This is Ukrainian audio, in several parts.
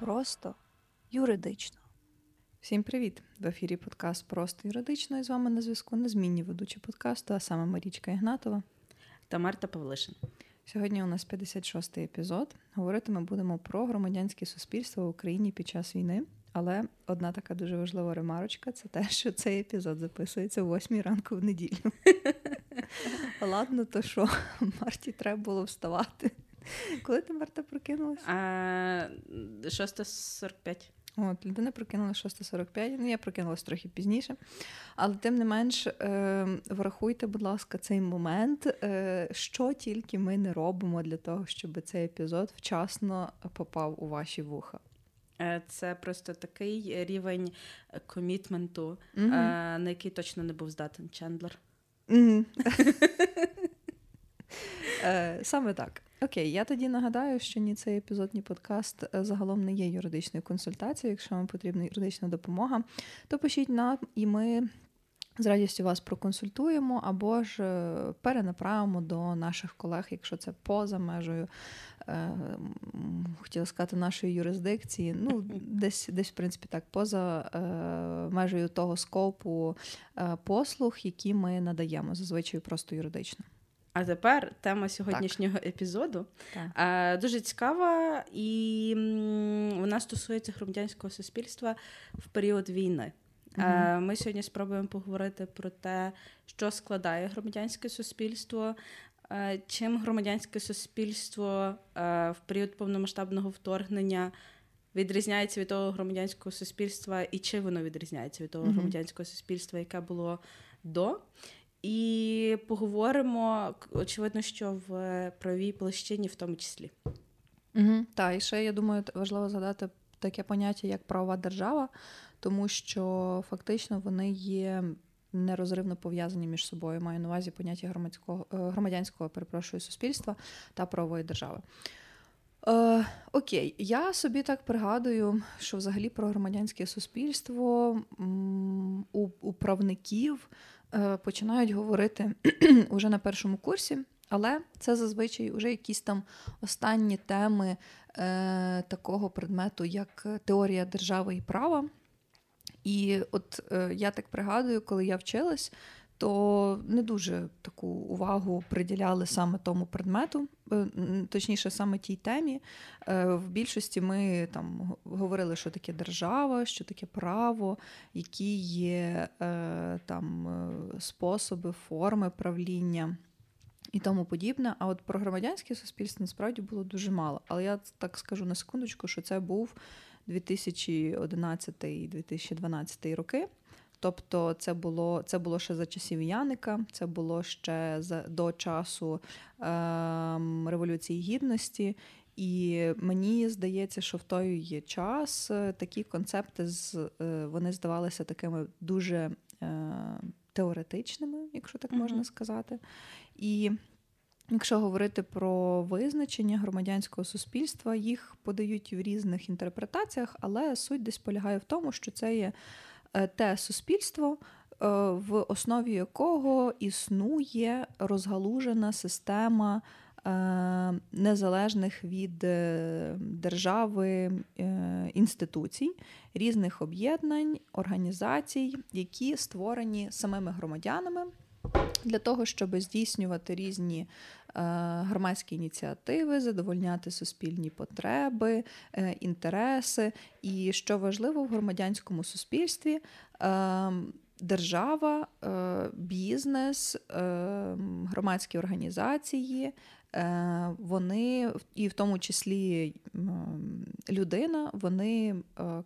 Просто юридично. Всім привіт! В ефірі подкаст Просто юридично і з вами на зв'язку незмінні ведучі подкасту, а саме Марічка Ігнатова та Марта Павлишин. Сьогодні у нас 56-й епізод. Говорити ми будемо про громадянське суспільство в Україні під час війни. Але одна така дуже важлива ремарочка це те, що цей епізод записується о 8 ранку в неділю. Ладно, то що Марті треба було вставати. Коли ти Марта прокинулася? 6.45. От, людина прокинула 6.45, ну я прокинулася трохи пізніше. Але тим не менш, е, врахуйте, будь ласка, цей момент, е, що тільки ми не робимо для того, щоб цей епізод вчасно попав у ваші вуха. Е, це просто такий рівень комітменту, mm на який точно не був здатен Чендлер. Mm-hmm. Саме так. Окей, я тоді нагадаю, що ні цей епізод, ні подкаст е, загалом не є юридичною консультацією. Якщо вам потрібна юридична допомога, то пишіть нам, і ми з радістю вас проконсультуємо або ж е, перенаправимо до наших колег, якщо це поза межею, е, хотіла сказати, нашої юрисдикції. Ну, десь, десь, в принципі, так, поза е, межею того скопу е, послуг, які ми надаємо, зазвичай просто юридично. А тепер тема сьогоднішнього так. епізоду так. дуже цікава, і вона стосується громадянського суспільства в період війни. Mm-hmm. Ми сьогодні спробуємо поговорити про те, що складає громадянське суспільство, чим громадянське суспільство в період повномасштабного вторгнення відрізняється від того громадянського суспільства, і чи воно відрізняється від того mm-hmm. громадянського суспільства, яке було до. І поговоримо, очевидно, що в правовій площині в тому числі. Угу. Так, і ще я думаю, важливо згадати таке поняття, як правова держава, тому що фактично вони є нерозривно пов'язані між собою. Маю на увазі поняття громадського е, громадянського перепрошую суспільства та правової держави. Е, Окей, я собі так пригадую, що взагалі про громадянське суспільство у, у правників починають говорити уже на першому курсі, але це зазвичай вже якісь там останні теми е, такого предмету, як теорія держави і права. І от е, я так пригадую, коли я вчилась, то не дуже таку увагу приділяли саме тому предмету, е, точніше, саме тій темі. Е, в більшості ми там говорили, що таке держава, що таке право, які є е, там способи, форми правління. І тому подібне. А от про громадянське суспільство насправді було дуже мало. Але я так скажу на секундочку, що це був 2011-2012 роки. Тобто, це було це було ще за часів Яника, це було ще за до часу е, Революції Гідності. І мені здається, що в той час е, такі концепти з е, вони здавалися такими дуже е, теоретичними, якщо так можна mm-hmm. сказати. І якщо говорити про визначення громадянського суспільства, їх подають в різних інтерпретаціях, але суть десь полягає в тому, що це є. Е, те суспільство, е, в основі якого існує розгалужена система е, незалежних від держави інституцій, різних об'єднань, організацій, які створені самими громадянами для того, щоб здійснювати різні Е, громадські ініціативи, задовольняти суспільні потреби, е, інтереси. І що важливо в громадянському суспільстві. Е, держава, бізнес, громадські організації, вони, і в тому числі людина, вони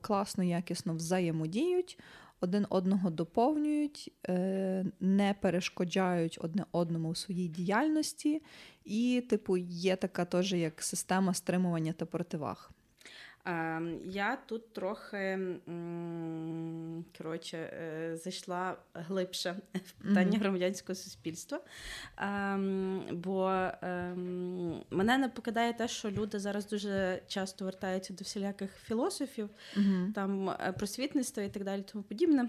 класно, якісно взаємодіють, один одного доповнюють, е, не перешкоджають одне одному у своїй діяльності, і, типу, є така теж як система стримування та противаг. Ем, я тут трохи коротше, е, зайшла глибше в питання громадянського суспільства, ем, бо ем, мене не покидає те, що люди зараз дуже часто вертаються до всіляких філософів, там е, просвітництва і так далі, тому подібне.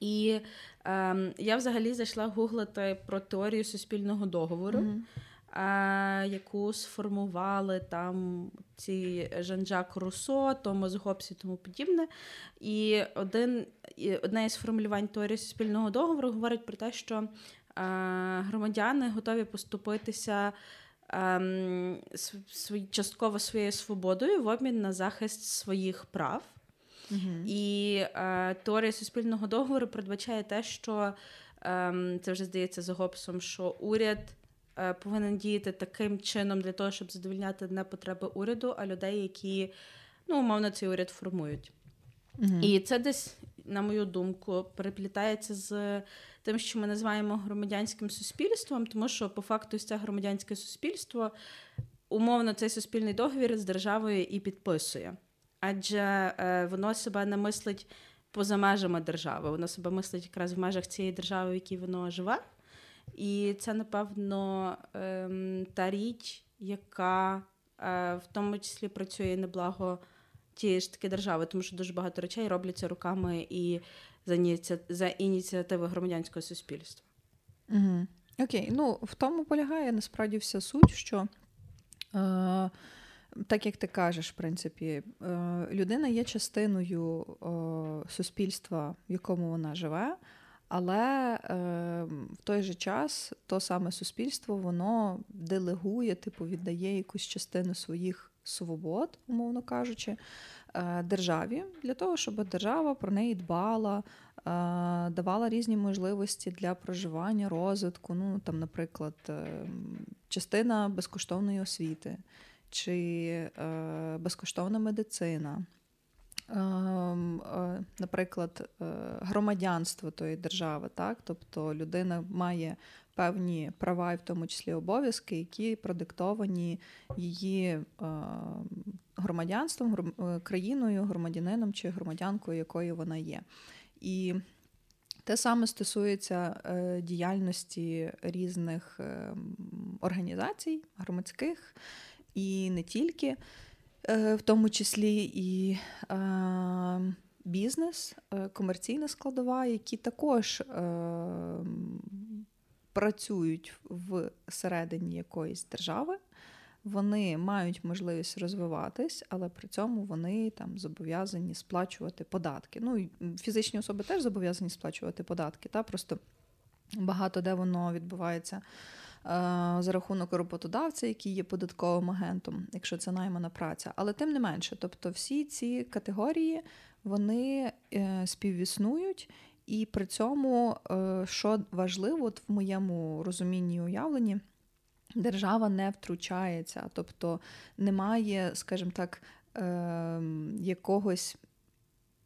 І я взагалі зайшла гуглити про теорію суспільного договору. Mm-hmm. яку сформували там ці Жан-Жак Руссо, Томас Гоббс і тому подібне. І один, одне із формулювань теорії суспільного договору говорить про те, що громадяни готові поступитися. Ем, частково своєю свободою в обмін на захист своїх прав. Uh-huh. І е, теорія суспільного договору передбачає те, що е, це вже здається за Гобсом, що уряд повинен діяти таким чином для того, щоб задовільняти не потреби уряду, а людей, які ну, умовно цей уряд формують. Uh-huh. І це десь, на мою думку, переплітається з тим, що ми називаємо громадянським суспільством, тому що по факту це громадянське суспільство умовно цей суспільний договір з державою і підписує, адже е, воно себе не мислить поза межами держави, воно себе мислить якраз в межах цієї держави, в якій воно живе. І це, напевно, ем, та річ, яка е, в тому числі працює на благо тієї ж таки держави, тому що дуже багато речей робляться руками і за ініціативи громадянського суспільства. Угу. Окей, ну в тому полягає насправді вся суть, що е, так як ти кажеш, в принципі, е, людина є частиною е, суспільства, в якому вона живе. Але е, в той же час то саме суспільство воно делегує, типу, віддає якусь частину своїх свобод, умовно кажучи, Е, державі для того, щоб держава про неї дбала, е, давала різні можливості для проживання, розвитку. Ну там, наприклад, е, частина безкоштовної освіти чи безкоштовна медицина. Наприклад, громадянство тої держави, так, тобто людина має певні права, і в тому числі обов'язки, які продиктовані її громадянством, е, країною, громадянином чи громадянкою, якою вона є. І те саме стосується е, діяльності різних е, організацій, громадських і не тільки, в тому числі і бізнес, комерційна складова, які також працюють всередині якоїсь держави вони мають можливість розвиватись, але при цьому вони там зобов'язані сплачувати податки. Ну фізичні особи теж зобов'язані сплачувати податки. Та просто багато де воно відбувається. Е, за рахунок роботодавця, який є податковим агентом, якщо це наймана праця. Але тим не менше, тобто всі ці категорії вони е, співіснують, і при цьому, е, що важливо от в моєму розумінні і уявленні, держава не втручається, тобто немає, скажімо так, е, якогось.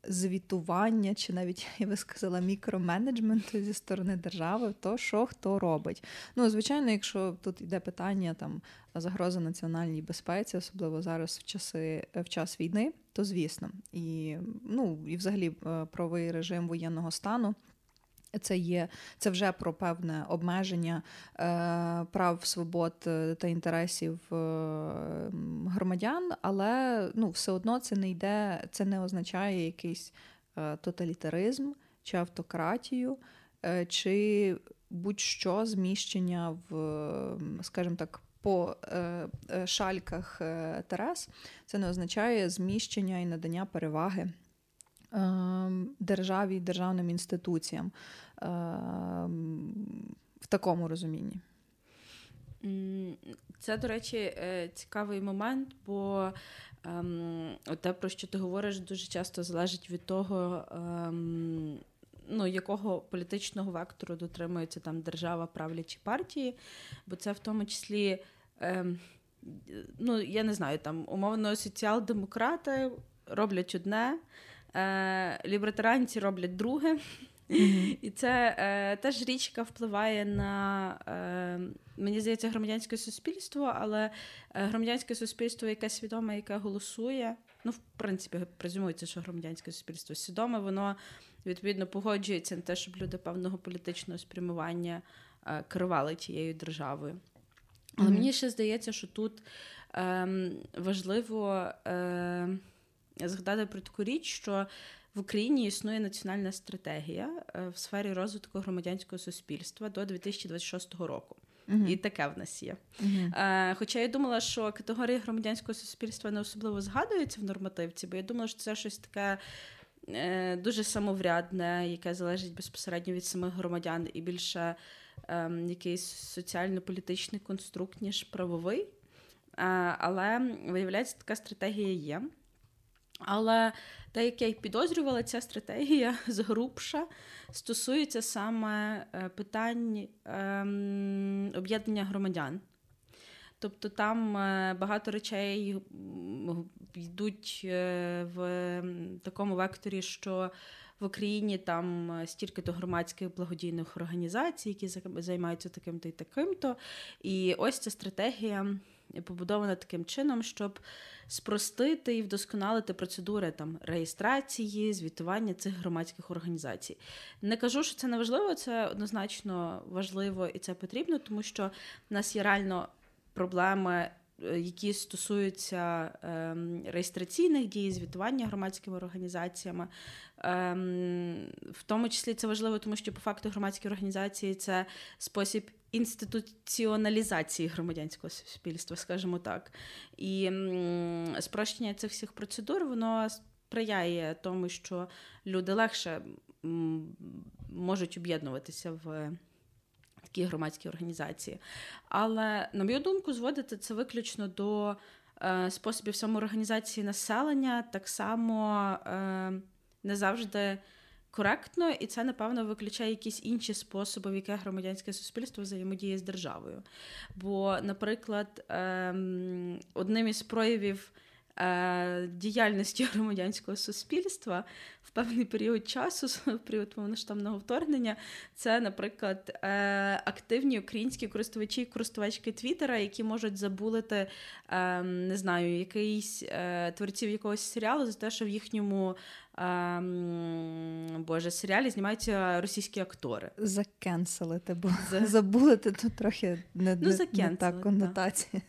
Звітування, чи навіть я би сказала, мікроменеджменту зі сторони держави, то що хто робить. Ну, звичайно, якщо тут йде питання там загрози національній безпеці, особливо зараз в часи в час війни, то звісно, і ну і взагалі е, правовий режим воєнного стану це є це вже про певне обмеження е, прав, свобод е, та інтересів е, громадян, але ну, все одно це не йде, це не означає якийсь е, тоталітаризм чи автократію, е, чи будь-що зміщення в, скажімо так, по е, шальках Терес. Це не означає зміщення і надання переваги. Ем, державі і державним інституціям ем, в такому розумінні. Це, до речі, е, цікавий момент, бо ем, те, про що ти говориш, дуже часто залежить від того, ну, якого політичного вектору дотримується там держава, правлячі партії, бо це в тому числі, ем, ну, я не знаю, там умовно соціал-демократи роблять одне е, лібертаранці роблять друге. Mm-hmm. І це е, теж річ, яка впливає на, е, мені здається, громадянське суспільство, але е, громадянське суспільство, яке свідоме, яке голосує. Ну, в принципі, презюмується, що громадянське суспільство свідоме, воно відповідно погоджується на те, щоб люди певного політичного спрямування е, керували тією державою. Але mm-hmm. мені ще здається, що тут ем, важливо. Е, згадати про таку річ, що в Україні існує національна стратегія е, в сфері розвитку громадянського суспільства до 2026 року. І таке в нас є. Е, Хоча я думала, що категорія громадянського суспільства не особливо згадується в нормативці, бо я думала, що це щось таке. Е, дуже самоврядне, яке залежить безпосередньо від самих громадян, і більше ем, якийсь соціально-політичний конструкт, ніж правовий. Е, але виявляється, така стратегія є. Але те, як я й підозрювала, ця стратегія згрубша стосується саме е, питань ем, об'єднання громадян. Тобто там е, багато речей йдуть е, в такому векторі, що в Україні там стільки-то громадських благодійних організацій, які займаються таким-то і таким-то. І ось ця стратегія побудована таким чином, щоб спростити і вдосконалити процедури там реєстрації, звітування цих громадських організацій. Не кажу, що це не важливо, це однозначно важливо і це потрібно, тому що в нас є реально проблеми. Е, які стосуються ем, реєстраційних дій, звітування громадськими організаціями, ем, в тому числі це важливо, тому що по факту громадські організації це спосіб інституціоналізації громадянського суспільства, скажімо так. І спрощення цих всіх процедур воно сприяє тому, що люди легше можуть об'єднуватися в. Такі громадські організації. Але, на мою думку, зводити це виключно до е, способів самоорганізації населення, так само е, не завжди коректно, і це, напевно, виключає якісь інші способи, в яке громадянське суспільство взаємодіє з державою. Бо, наприклад, ем, одним із проявів. Е, діяльності громадянського суспільства в певний період часу, в період повноштабного вторгнення, це, наприклад, е, активні українські користувачі і користувачки Твіттера, які можуть забулити, ем, не знаю, якийсь е, творців якогось серіалу за те, що в їхньому ем, Боже, серіалі знімаються російські актори. Закенселити, бо забулити тут трохи не, ну, не, не так коннотація.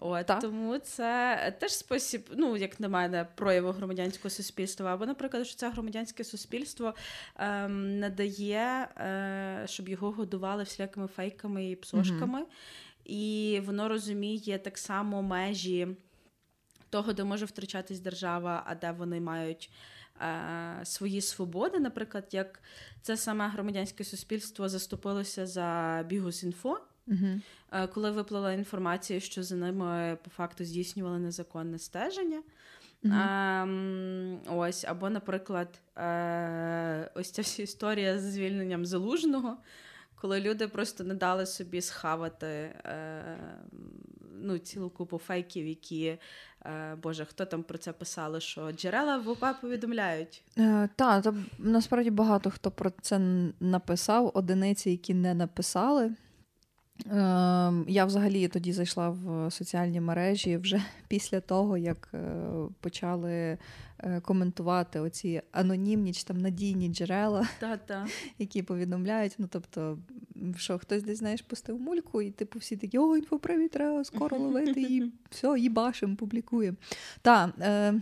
От, так. Тому це теж спосіб, ну, як на мене, прояву громадянського суспільства. Або, наприклад, що це громадянське суспільство ем, надає, е, щоб його годували всілякими фейками і псошками. Mm-hmm. І воно розуміє так само межі того, де може втрачатись держава, а де вони мають. Е, свої свободи, наприклад, як це саме громадянське суспільство заступилося за Бігус.Інфо, Угу. Коли виплила інформація, що за ними по факту здійснювали незаконне стеження. Угу. А, ось, Або, наприклад, е, ось ця вся історія з звільненням залужного, коли люди просто не дали собі схавати е, ну, цілу купу фейків, які. Боже, хто там про це писали, що джерела в ОП повідомляють? Е, Так, насправді багато хто про це написав, одиниці, які не написали. Ем, я взагалі тоді зайшла в соціальні мережі вже після того, як е, почали е, коментувати оці анонімні чи там надійні джерела, Та-та. які повідомляють. Ну тобто, що хтось десь знаєш, пустив мульку, і типу всі такі о, інфоправі треба скоро ловити і все, їбашим, публікуємо. Так, е,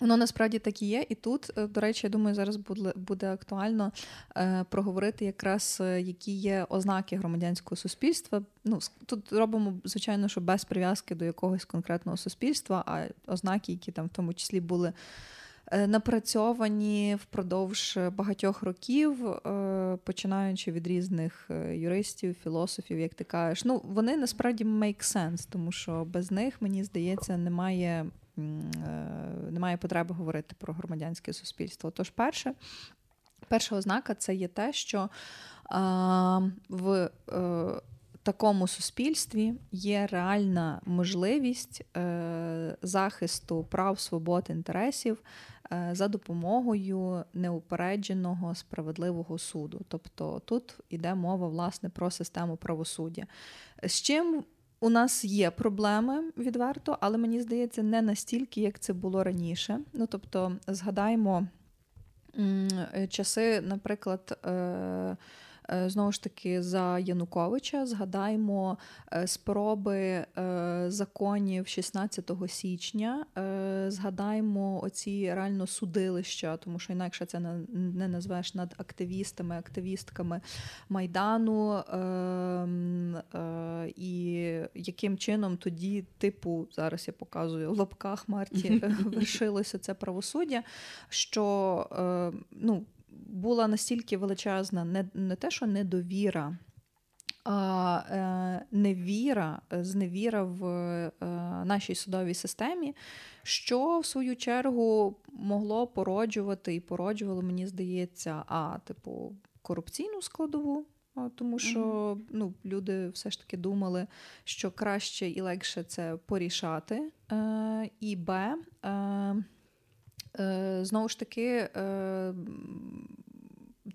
Воно насправді так і є, і тут, е, до речі, я думаю, зараз буде буде актуально е, проговорити якраз е, які є ознаки громадянського суспільства. Ну тут робимо, звичайно, що без прив'язки до якогось конкретного суспільства, а ознаки, які там в тому числі були е, напрацьовані впродовж багатьох років, починаючи від різних юристів, філософів, як ти кажеш, ну вони насправді make sense, тому що без них мені здається немає. Е, немає потреби говорити про громадянське суспільство. Тож, перше, перша ознака це є те, що в е, такому суспільстві є реальна можливість е, захисту прав, свобод, інтересів за допомогою неупередженого справедливого суду. Тобто тут йде мова власне про систему правосуддя. З чим у нас є проблеми відверто, але мені здається, не настільки, як це було раніше. Ну тобто, згадаємо часи, наприклад. Е, е, знову ж таки за Януковича. Згадаймо е, спроби законів 16 січня. Згадаймо оці реально судилища, тому що інакше це не назвеш над активістами, активістками майдану. Ем, і яким чином тоді, типу, зараз я показую в лапках Марті, вершилося це правосуддя, що ну була настільки величезна, не, не те, що недовіра. А е, невіра, зневіра в е, нашій судовій системі, що в свою чергу могло породжувати і породжувало, мені здається, а типу корупційну складову, тому що ну, люди все ж таки думали, що краще і легше це порішати. Е, і Б. Е, знову ж таки, е,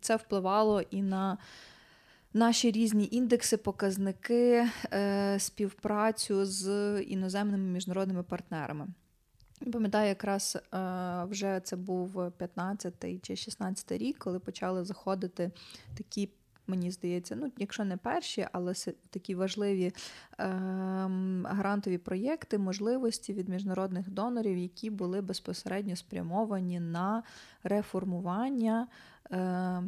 це впливало і на наші різні індекси, показники, е, співпрацю з іноземними міжнародними партнерами. Пам'ятаю, якраз вже це був 15 чи 16 рік, коли почали заходити такі мені здається, ну, якщо не перші, але такі важливі е, грантові проєкти, можливості від міжнародних донорів, які були безпосередньо спрямовані на реформування. Е, Е,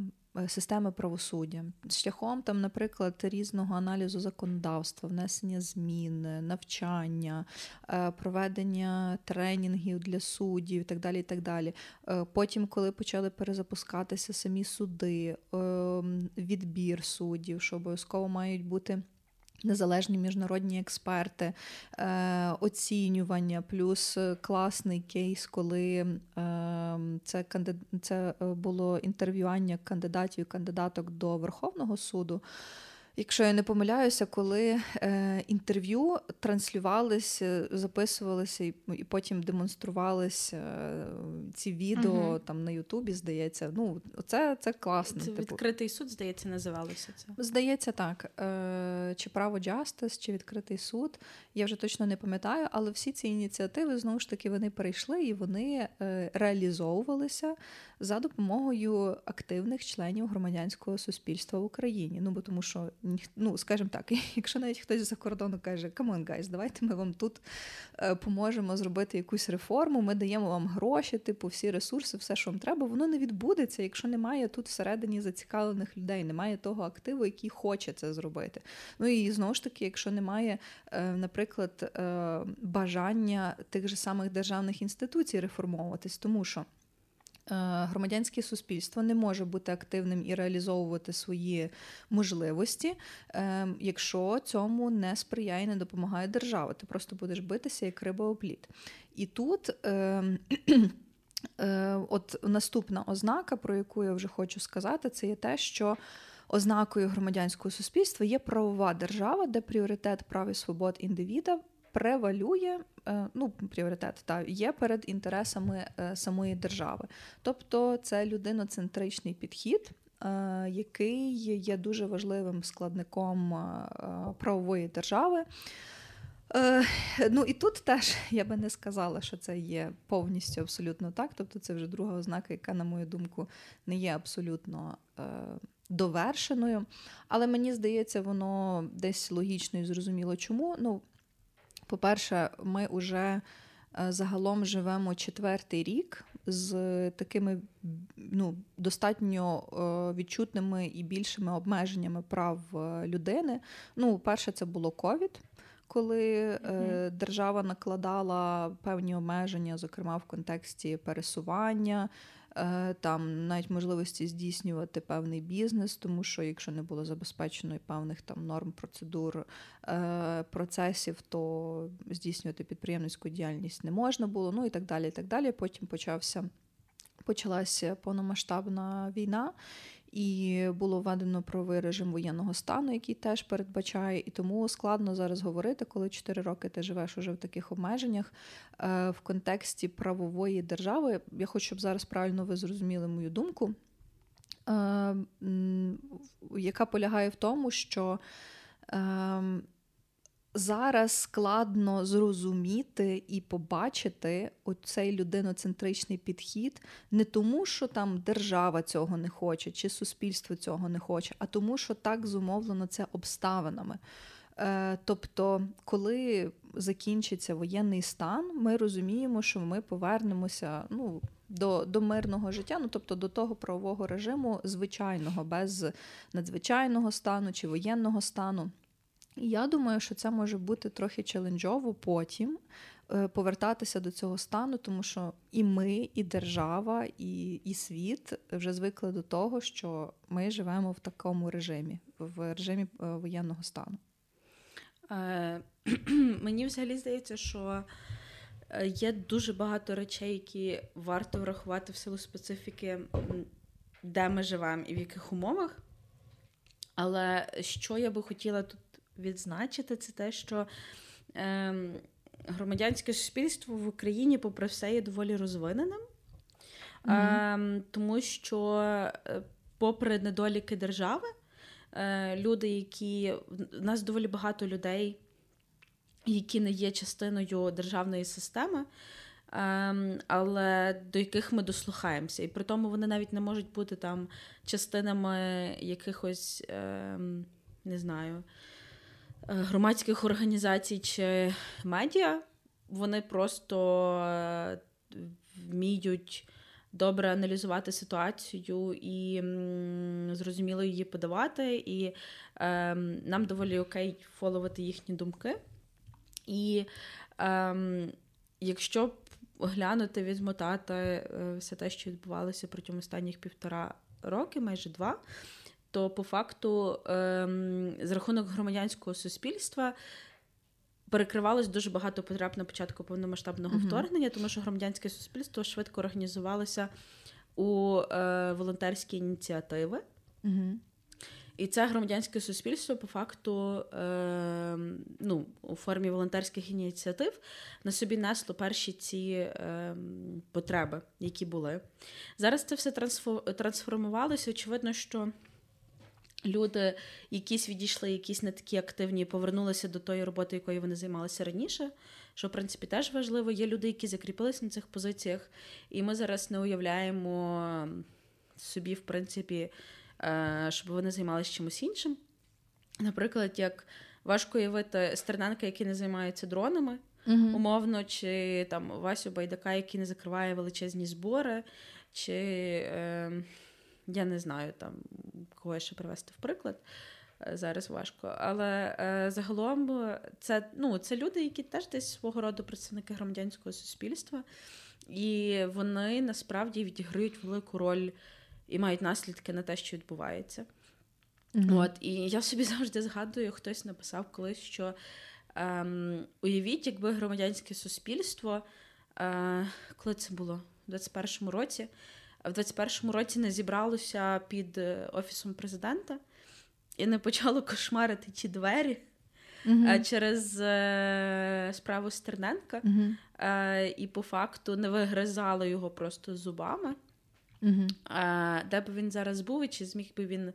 системи правосуддя шляхом там, наприклад, різного аналізу законодавства, внесення змін, навчання, е, проведення тренінгів для суддів і так далі. і так далі. Е, потім, коли почали перезапускатися самі суди, ем, відбір суддів, що обов'язково мають бути. Незалежні міжнародні експерти, е, оцінювання, плюс класний кейс, коли е, це це було інтерв'ювання кандидатів і кандидаток до Верховного суду. Якщо я не помиляюся, коли е, інтерв'ю транслювалися, записувалися і, і потім демонструвалися е, ці відео угу. там на Ютубі, здається. Ну, це це класно. Це типу. відкритий суд, здається, називалося це. Здається, так. Е, Чи право Джастис, чи відкритий суд. Я вже точно не пам'ятаю, але всі ці ініціативи знову ж таки вони перейшли і вони е, реалізовувалися за допомогою активних членів громадянського суспільства в Україні. Ну бо тому, що ну, скажімо так, якщо навіть хтось за кордону каже, «Come on, guys, давайте ми вам тут е, поможемо зробити якусь реформу, ми даємо вам гроші, типу, всі ресурси, все, що вам треба, воно не відбудеться, якщо немає тут всередині зацікавлених людей, немає того активу, який хоче це зробити. Ну і знову ж таки, якщо немає, е, наприклад, е, бажання тих же самих державних інституцій реформовуватись, тому що. Е, громадянське суспільство не може бути активним і реалізовувати свої можливості, е, якщо цьому не сприяє, і не допомагає держава. Ти просто будеш битися як риба опліт. І тут. Е, от наступна ознака, про яку я вже хочу сказати, це є те, що ознакою громадянського суспільства є правова держава, де пріоритет прав і свобод індивіда превалює, е, ну, пріоритет та є перед інтересами е, самої держави. Тобто це людиноцентричний підхід. Е, який є дуже важливим складником правової держави. Ну і тут теж я би не сказала, що це є повністю абсолютно так. Тобто це вже друга ознака, яка, на мою думку, не є абсолютно довершеною. Але мені здається, воно десь логічно і зрозуміло, чому. Ну, по-перше, ми вже е, загалом живемо четвертий рік з такими ну, достатньо е, відчутними і більшими обмеженнями прав е, людини. Ну, перше, це було ковід. Коли mm-hmm. держава накладала певні обмеження, зокрема в контексті пересування, там навіть можливості здійснювати певний бізнес, тому що якщо не було забезпечено певних там норм, процедур, е, процесів, то здійснювати підприємницьку діяльність не можна було, ну і так далі. і так далі. Потім почався почалася повномасштабна війна і було введено правовий режим воєнного стану, який теж передбачає, і тому складно зараз говорити, коли 4 роки ти живеш уже в таких обмеженнях е, в контексті правової держави. Я хочу, щоб зараз правильно ви зрозуміли мою думку, е, яка полягає в тому, що ем, зараз складно зрозуміти і побачити оцей людиноцентричний підхід не тому, що там держава цього не хоче, чи суспільство цього не хоче, а тому, що так зумовлено це обставинами. Е, тобто, коли закінчиться воєнний стан, ми розуміємо, що ми повернемося ну, до до мирного життя, ну тобто до того правового режиму звичайного, без надзвичайного стану чи воєнного стану. Я думаю, що це може бути трохи челенджово потім е, повертатися до цього стану, тому що і ми, і держава, і, і світ вже звикли до того, що ми живемо в такому режимі, в режимі е, воєнного стану. Е, Мені взагалі здається, що є дуже багато речей, які варто врахувати в силу специфіки, де ми живемо і в яких умовах. Але що я би хотіла тут відзначити, це те, що е, громадянське суспільство в Україні, попри все, є доволі розвиненим, mm-hmm. е, тому що, е, попри недоліки держави, е, люди, які в нас доволі багато людей, які не є частиною державної системи. Um, але до яких ми дослухаємося. І при тому вони навіть не можуть бути там частинами якихось, um, не знаю, громадських організацій чи медіа, вони просто е, вміють добре аналізувати ситуацію і зрозуміло її подавати, і е, нам доволі окей фоловити їхні думки. І е, якщо глянути, відмотати все те, що відбувалося протягом останніх півтора роки, майже два то по факту ем, з рахунок громадянського суспільства. Перекривалось дуже багато потреб на початку повномасштабного uh-huh. вторгнення, тому що громадянське суспільство швидко організувалося у е, волонтерські ініціативи. Uh-huh. І це громадянське суспільство по факту е, ну, у формі волонтерських ініціатив на собі несло перші ці е, потреби, які були. Зараз це все трансформувалося. Очевидно, що люди якісь відійшли, якісь не такі активні, повернулися до тої роботи, якою вони займалися раніше. Що, в принципі, теж важливо. Є люди, які закріпились на цих позиціях, і ми зараз не уявляємо собі, в принципі, е, щоб вони займалися чимось іншим. Наприклад, як важко уявити Стерненка, який не займається дронами, uh умовно, чи там Васю Байдака, який не закриває величезні збори, чи. Е, я не знаю там кого ще привести в приклад. Е, зараз важко. Але е, загалом це ну, це люди, які теж десь свого роду представники громадянського суспільства, і вони насправді відіграють велику роль і мають наслідки на те, що відбувається. Mm-hmm. От, І я собі завжди згадую, хтось написав колись, що ем, уявіть, якби громадянське суспільство, е, коли це було в 21-му році в 21-му році не зібралося під е, офісом президента і не почало кошмарити ті двері. Uh-huh. Через е, справу Стерненка, uh-huh. е, і по факту не вигризало його просто зубами. Uh-huh. Де б він зараз був, і чи зміг би він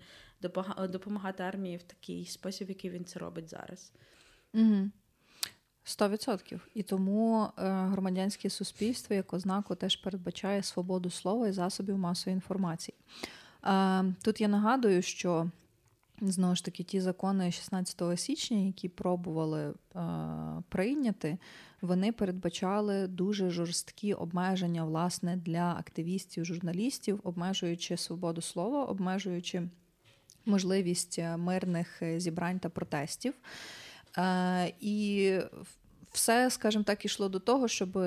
допомагати армії в такий спосіб, який він це робить зараз? Сто відсотків. І тому е, громадянське суспільство як ознаку теж передбачає свободу слова і засобів масової інформації. Е, тут я нагадую, що знову ж таки ті закони 16 січня, які пробували е, прийняти, вони передбачали дуже жорсткі обмеження власне для активістів, журналістів, обмежуючи свободу слова, обмежуючи можливість мирних зібрань та протестів. Е, і все, скажімо так, ішло до того, щоб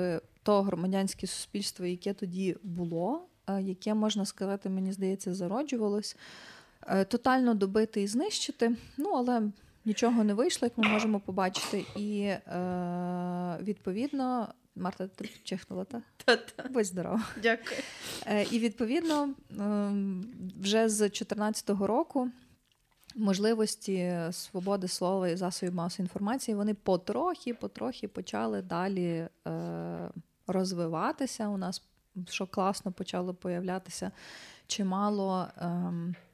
то громадянське суспільство, яке тоді було, е, яке можна сказати, мені здається, зароджувалось, е, тотально добити і знищити. Ну, але нічого не вийшло, як ми можемо побачити. І відповідно. Марта, ти чихнула, так? Та-та. Будь здорова. Дякую. І відповідно ем, вже з 2014 року можливості свободи слова і засобів масової інформації вони потрохи-потрохи почали далі е, розвиватися. У нас що класно почало появлятися чимало. Е,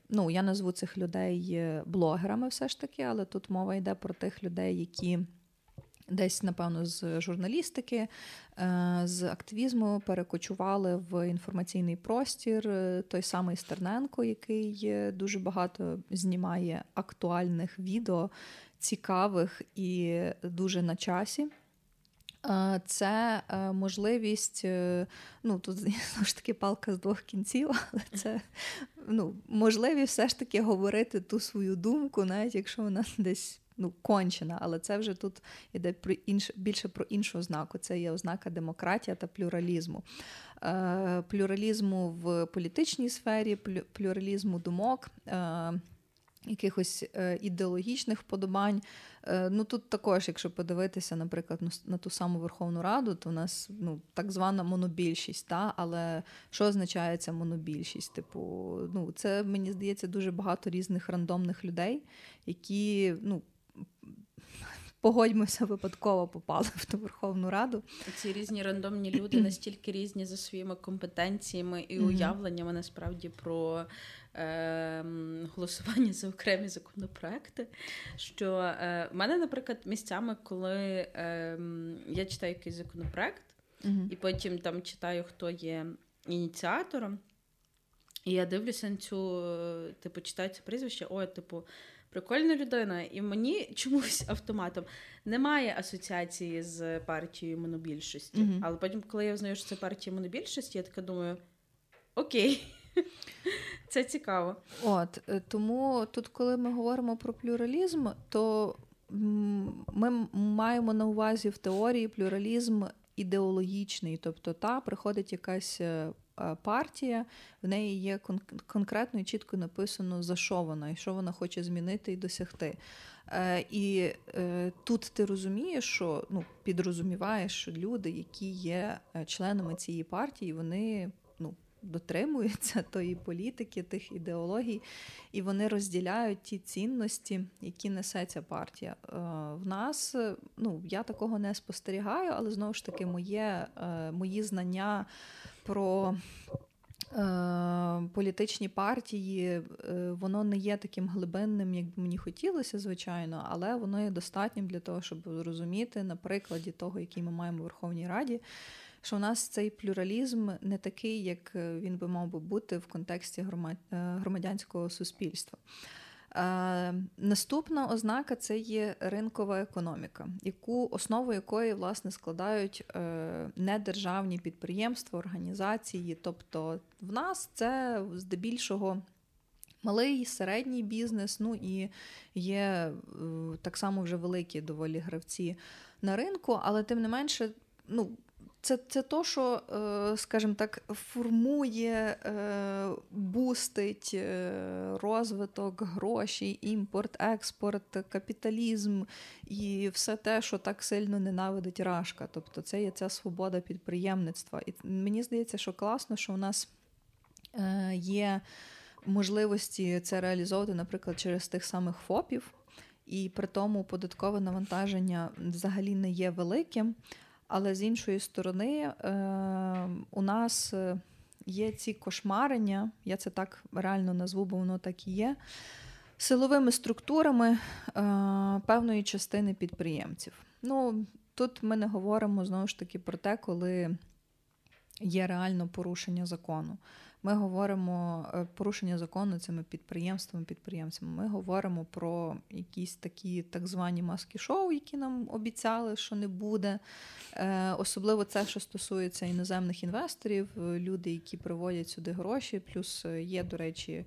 ну, я назву цих людей блогерами, все ж таки, але тут мова йде про тих людей, які Десь, напевно, з журналістики, е, з активізму перекочували в інформаційний простір той самий Стерненко, який дуже багато знімає актуальних відео, цікавих і дуже на часі. Це е, можливість, е, ну тут знову ж таки палка з двох кінців, але це ну, можливість все ж таки говорити ту свою думку, навіть якщо вона десь ну, кончена. Але це вже тут йде про інш, більше про іншу ознаку. Це є ознака демократія та плюралізму. Е, плюралізму в політичній сфері, плюралізму думок якихось е, ідеологічних вподобань. Е, ну тут також, якщо подивитися, наприклад, на ту саму Верховну Раду, то у нас ну, так звана монобільшість. Та? Але що означає ця монобільшість? Типу, ну, це мені здається дуже багато різних рандомних людей, які ну, погодьмося, випадково попали в ту Верховну Раду. Ці різні рандомні люди настільки різні за своїми компетенціями і уявленнями насправді про е, голосування за окремі законопроекти. Що е, в мене, наприклад, місцями, коли е, я читаю якийсь законопроект, і потім там читаю, хто є ініціатором. І я дивлюся на цю, типу, читаю це прізвище, ой, типу, прикольна людина, і мені чомусь автоматом немає асоціації з партією монобільшості. Mm-hmm. Але потім, коли я знаю, що це партія монобільшості, я така думаю: окей. Це цікаво. От е, тому тут, коли ми говоримо про плюралізм, то ми маємо на увазі в теорії плюралізм ідеологічний, тобто та приходить якась е, партія, в неї є конкретно і чітко написано, за що вона і що вона хоче змінити і досягти. Е, і е, тут ти розумієш, що ну, підрозуміваєш, що люди, які є е, членами цієї партії, вони ну, дотримуються тої політики, тих ідеологій, і вони розділяють ті цінності, які несе ця партія. В нас ну, я такого не спостерігаю, але знову ж таки, моє, мої знання про е, політичні партії, е, воно не є таким глибинним, як би мені хотілося, звичайно, але воно є достатнім для того, щоб зрозуміти на прикладі того, який ми маємо у Верховній Раді. Що у нас цей плюралізм не такий, як він би мав би бути в контексті е, громадянського суспільства. Е, наступна ознака це є ринкова економіка, яку основу якої власне складають е, недержавні підприємства, організації. Тобто в нас це здебільшого. Малий середній бізнес, ну і є е, так само вже великі доволі гравці на ринку, але тим не менше, ну це це то, що, е, скажімо так, формує, е, бустить е, розвиток грошей, імпорт, експорт, капіталізм і все те, що так сильно ненавидить Рашка. Тобто це є ця свобода підприємництва. І мені здається, що класно, що у нас є можливості це реалізовувати, наприклад, через тих самих ФОПів, і при тому податкове навантаження взагалі не є великим. Але з іншої сторони, е, у нас е, є ці кошмарення, я це так реально назву, бо воно так і є, силовими структурами е, певної частини підприємців. Ну, Тут ми не говоримо знову ж таки про те, коли є реально порушення закону. Ми говоримо е, порушення закону цими підприємствами, підприємцями. Ми говоримо про якісь такі так звані маски-шоу, які нам обіцяли, що не буде. Е, особливо це, що стосується іноземних інвесторів, люди, які приводять сюди гроші. Плюс е, є, до речі,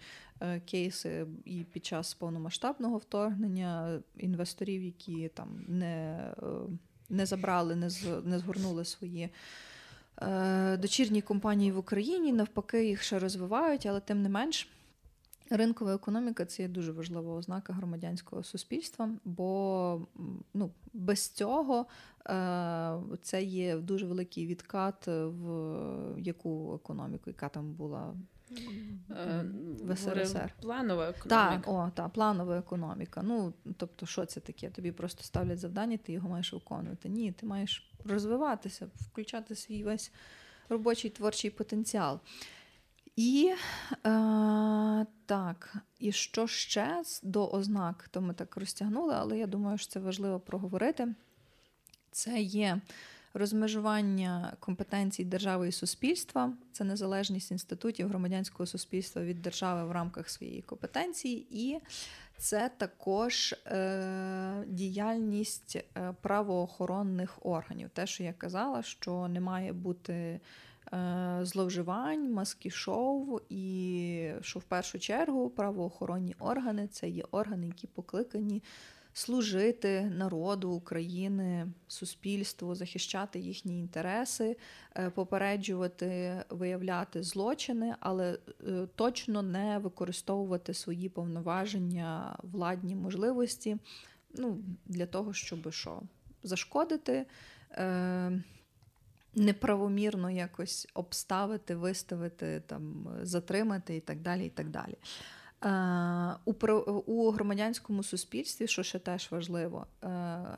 кейси і під час повномасштабного вторгнення інвесторів, які там не не забрали, не згорнули свої. Е, дочірні компанії в Україні, навпаки, їх ще розвивають, але тим не менш. Ринкова економіка це є дуже важлива ознака громадянського суспільства, бо ну, без цього е, це є дуже великий відкат в яку економіку, яка там була Е, в СРСР. Планова економіка. Так, о, та, планова економіка. Ну, тобто, що це таке? Тобі просто ставлять завдання, ти його маєш виконувати. Ні, ти маєш розвиватися, включати свій весь робочий творчий потенціал. І е, так, і що ще до ознак, то ми так розтягнули, але я думаю, що це важливо проговорити. Це є розмежування компетенцій держави і суспільства, це незалежність інститутів громадянського суспільства від держави в рамках своєї компетенції, і це також е, діяльність е, правоохоронних органів. Те, що я казала, що не має бути. Е, зловживань, маски шоу, і що в першу чергу правоохоронні органи це є органи, які покликані служити народу України, суспільству, захищати їхні інтереси, е, попереджувати, виявляти злочини, але е, точно не використовувати свої повноваження, владні можливості ну, для того, щоб що зашкодити. Е, неправомірно якось обставити, виставити, там, затримати і так далі. і так далі. Е, у громадянському суспільстві, що ще теж важливо, е,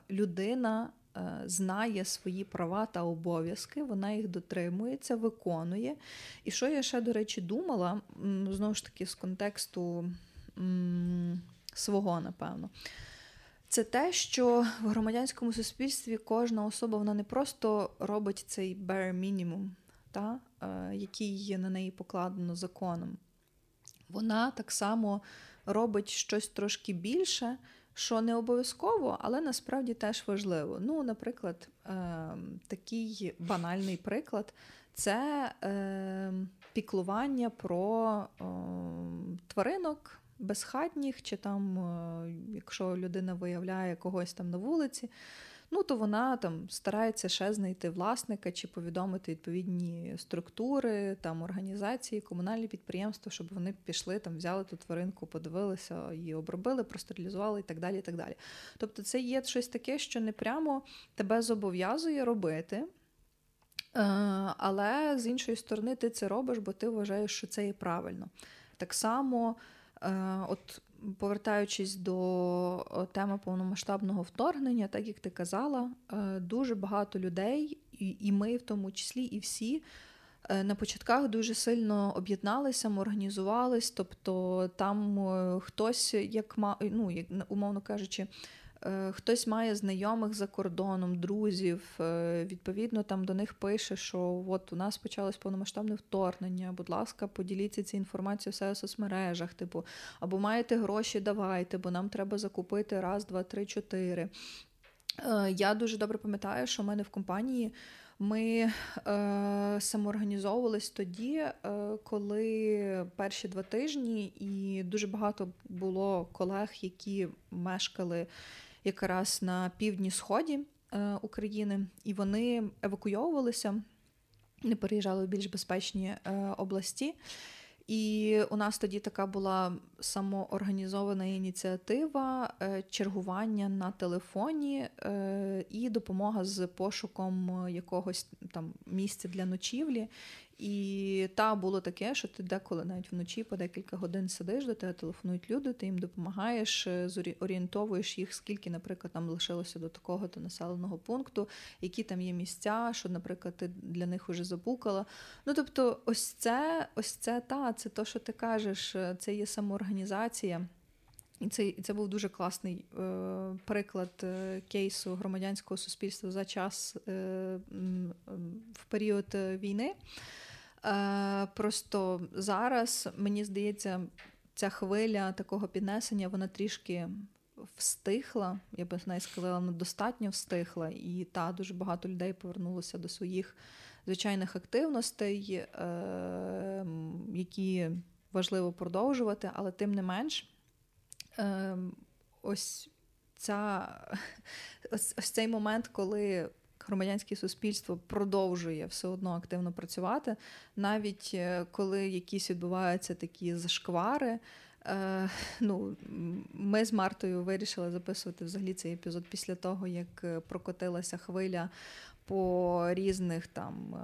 людина е, знає свої права та обов'язки, вона їх дотримується, виконує. І що я ще, до речі, думала, знову ж таки, з контексту свого, напевно. Це те, що в громадянському суспільстві кожна особа вона не просто робить цей bare та, який є на неї покладено законом вона так само робить щось трошки більше, що не обов'язково, але насправді теж важливо. Ну, наприклад, е, такий банальний приклад це е, піклування про е, тваринок. Безхатніх, чи там, якщо людина виявляє когось там на вулиці, ну то вона там старається ще знайти власника чи повідомити відповідні структури, там організації, комунальні підприємства, щоб вони пішли, там взяли ту тваринку, подивилися, її обробили, простерилізували і так далі. і так далі. Тобто, це є щось таке, що не прямо тебе зобов'язує робити. Е, але з іншої сторони, ти це робиш, бо ти вважаєш, що це є правильно. Так само, е, от повертаючись до теми повномасштабного вторгнення, так як ти казала, е, дуже багато людей, і ми в тому числі, і всі. Е, на початках дуже сильно об'єдналися, організувались, тобто там е, хтось, як ну, умовно кажучи, Е, хтось має знайомих за кордоном, друзів. Е, відповідно, там до них пише, що от у нас почалось повномасштабне вторгнення. Будь ласка, поділіться цією інформацією все у соцмережах. Типу, або маєте гроші, давайте, бо нам треба закупити раз, два, три, чотири. Е, я дуже добре пам'ятаю, що в мене в компанії. Ми е, самоорганізовувались тоді, е, коли перші два тижні, і дуже багато було колег, які мешкали якраз на півдні сході е, України, і вони евакуйовувалися, не переїжджали в більш безпечні е, області. І у нас тоді така була самоорганізована ініціатива е, чергування на телефоні і допомога з пошуком якогось там місця для ночівлі. І та було таке, що ти деколи навіть вночі по декілька годин сидиш, до тебе телефонують люди, ти їм допомагаєш, е, орієнтовуєш їх, скільки, наприклад, там лишилося до такого то населеного пункту, які там є місця, що, наприклад, ти для них вже забукала. Ну тобто, ось це, ось це та, це то, що ти кажеш, е, це є самоорганізація. І це це був дуже класний е, приклад е, кейсу громадянського суспільства за час е, в період війни. Е, просто зараз, мені здається, ця хвиля такого піднесення вона трішки встихла. Я би навіть сказала, вона достатньо встихла, і та дуже багато людей повернулося до своїх звичайних активностей, е, які важливо продовжувати, але тим не менш, е, ось ця ось, ось цей момент, коли громадянське суспільство продовжує все одно активно працювати, навіть е, коли якісь відбуваються такі зашквари. Е, ну, Ми з Мартою вирішили записувати взагалі цей епізод після того, як е, прокотилася хвиля по різних там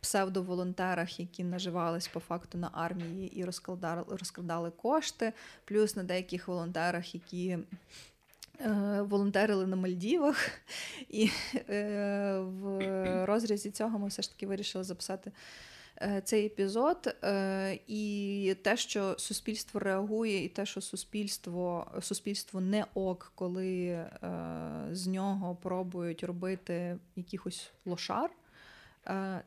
псевдоволонтерах, які наживались по факту на армії і розкладали, розкрадали кошти, плюс на деяких волонтерах, які Е, волонтерили на Мальдівах, і е, в розрізі цього ми все ж таки вирішили записати е, цей епізод, е, і те, що суспільство реагує, і те, що суспільство суспільство не ок, коли е, з нього пробують робити якихось лошар.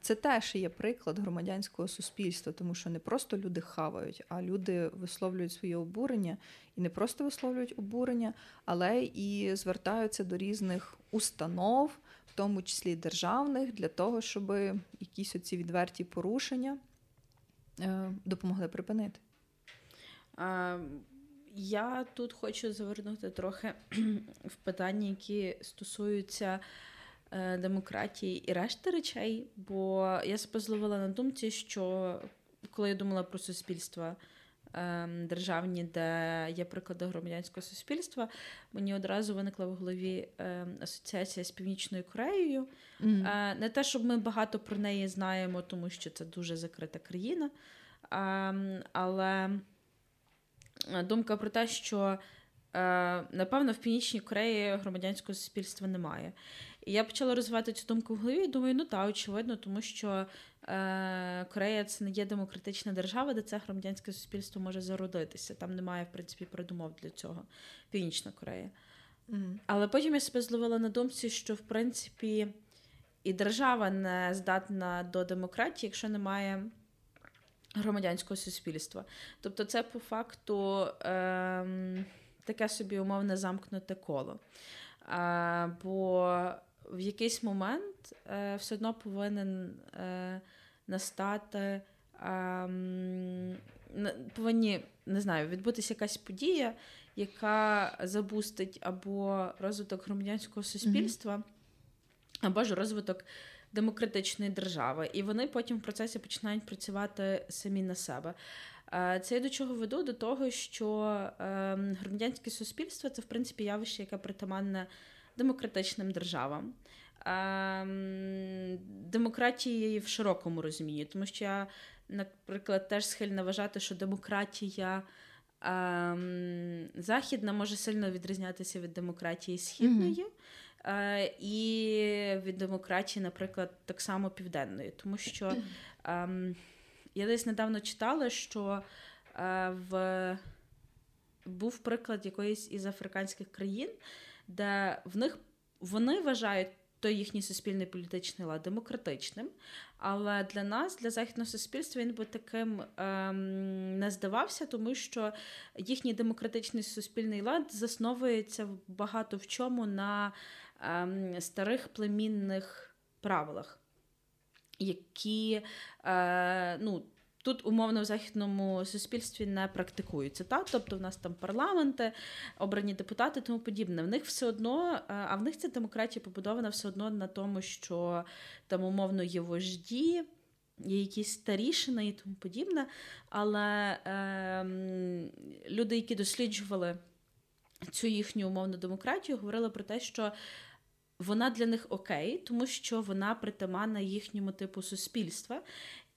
Це теж є приклад громадянського суспільства, тому що не просто люди хавають, а люди висловлюють своє обурення і не просто висловлюють обурення, але і звертаються до різних установ, в тому числі державних, для того, щоб якісь оці відверті порушення е, допомогли припинити. Я тут хочу завернути трохи в питання, які стосуються. Е, демократії і решти речей. Бо я себе зловила на думці, що коли я думала про суспільства ем, державні, де є приклади громадянського суспільства, мені одразу виникла в голові ем, асоціація з Північною Кореєю. Mm-hmm. Не те, щоб ми багато про неї знаємо, тому що це дуже закрита країна. Ем, але думка про те, що напевно в Північній Кореї громадянського суспільства немає. І я почала розвивати цю думку в голові і думаю, ну так, очевидно, тому що е, Корея це не є демократична держава, де це громадянське суспільство може зародитися. Там немає, в принципі, передумов для цього. Північна Корея. Mm. Але потім я себе зловила на думці, що в принципі і держава не здатна до демократії, якщо немає. Громадянського суспільства. Тобто, це по факту е, таке собі умовне замкнуте коло. Е, бо в якийсь момент е, все одно повинен е, настати. Е, повинні не знаю, відбутися якась подія, яка забустить або розвиток громадянського суспільства, mm-hmm. або ж розвиток демократичної держави. І вони потім в процесі починають працювати самі на себе. Е, це я до чого веду? До того, що ем, громадянське суспільство це в принципі явище, яке притаманне демократичним державам. Ем, демократії в широкому розумінні, тому що я, наприклад, теж схильна вважати, що демократія ем, західна може сильно відрізнятися від демократії східної. Mm-hmm. І від демократії, наприклад, так само південної. Тому що ем, я десь недавно читала, що е, в був приклад якоїсь із африканських країн, де в них вони вважають той їхній суспільний політичний лад демократичним. Але для нас, для західного суспільства, він би таким ем, не здавався, тому що їхній демократичний суспільний лад засновується багато в чому на ем, старих племінних правилах, які е, ну, Тут умовно в західному суспільстві не практикуються. Так? Тобто в нас там парламенти, обрані депутати, тому подібне. В них все одно, е, а в них ця демократія побудована все одно на тому, що там умовно є вожді, є якісь старішини і тому подібне. Але е, люди, які досліджували цю їхню умовну демократію, говорили про те, що. Вона для них окей, тому що вона притаманна їхньому типу суспільства,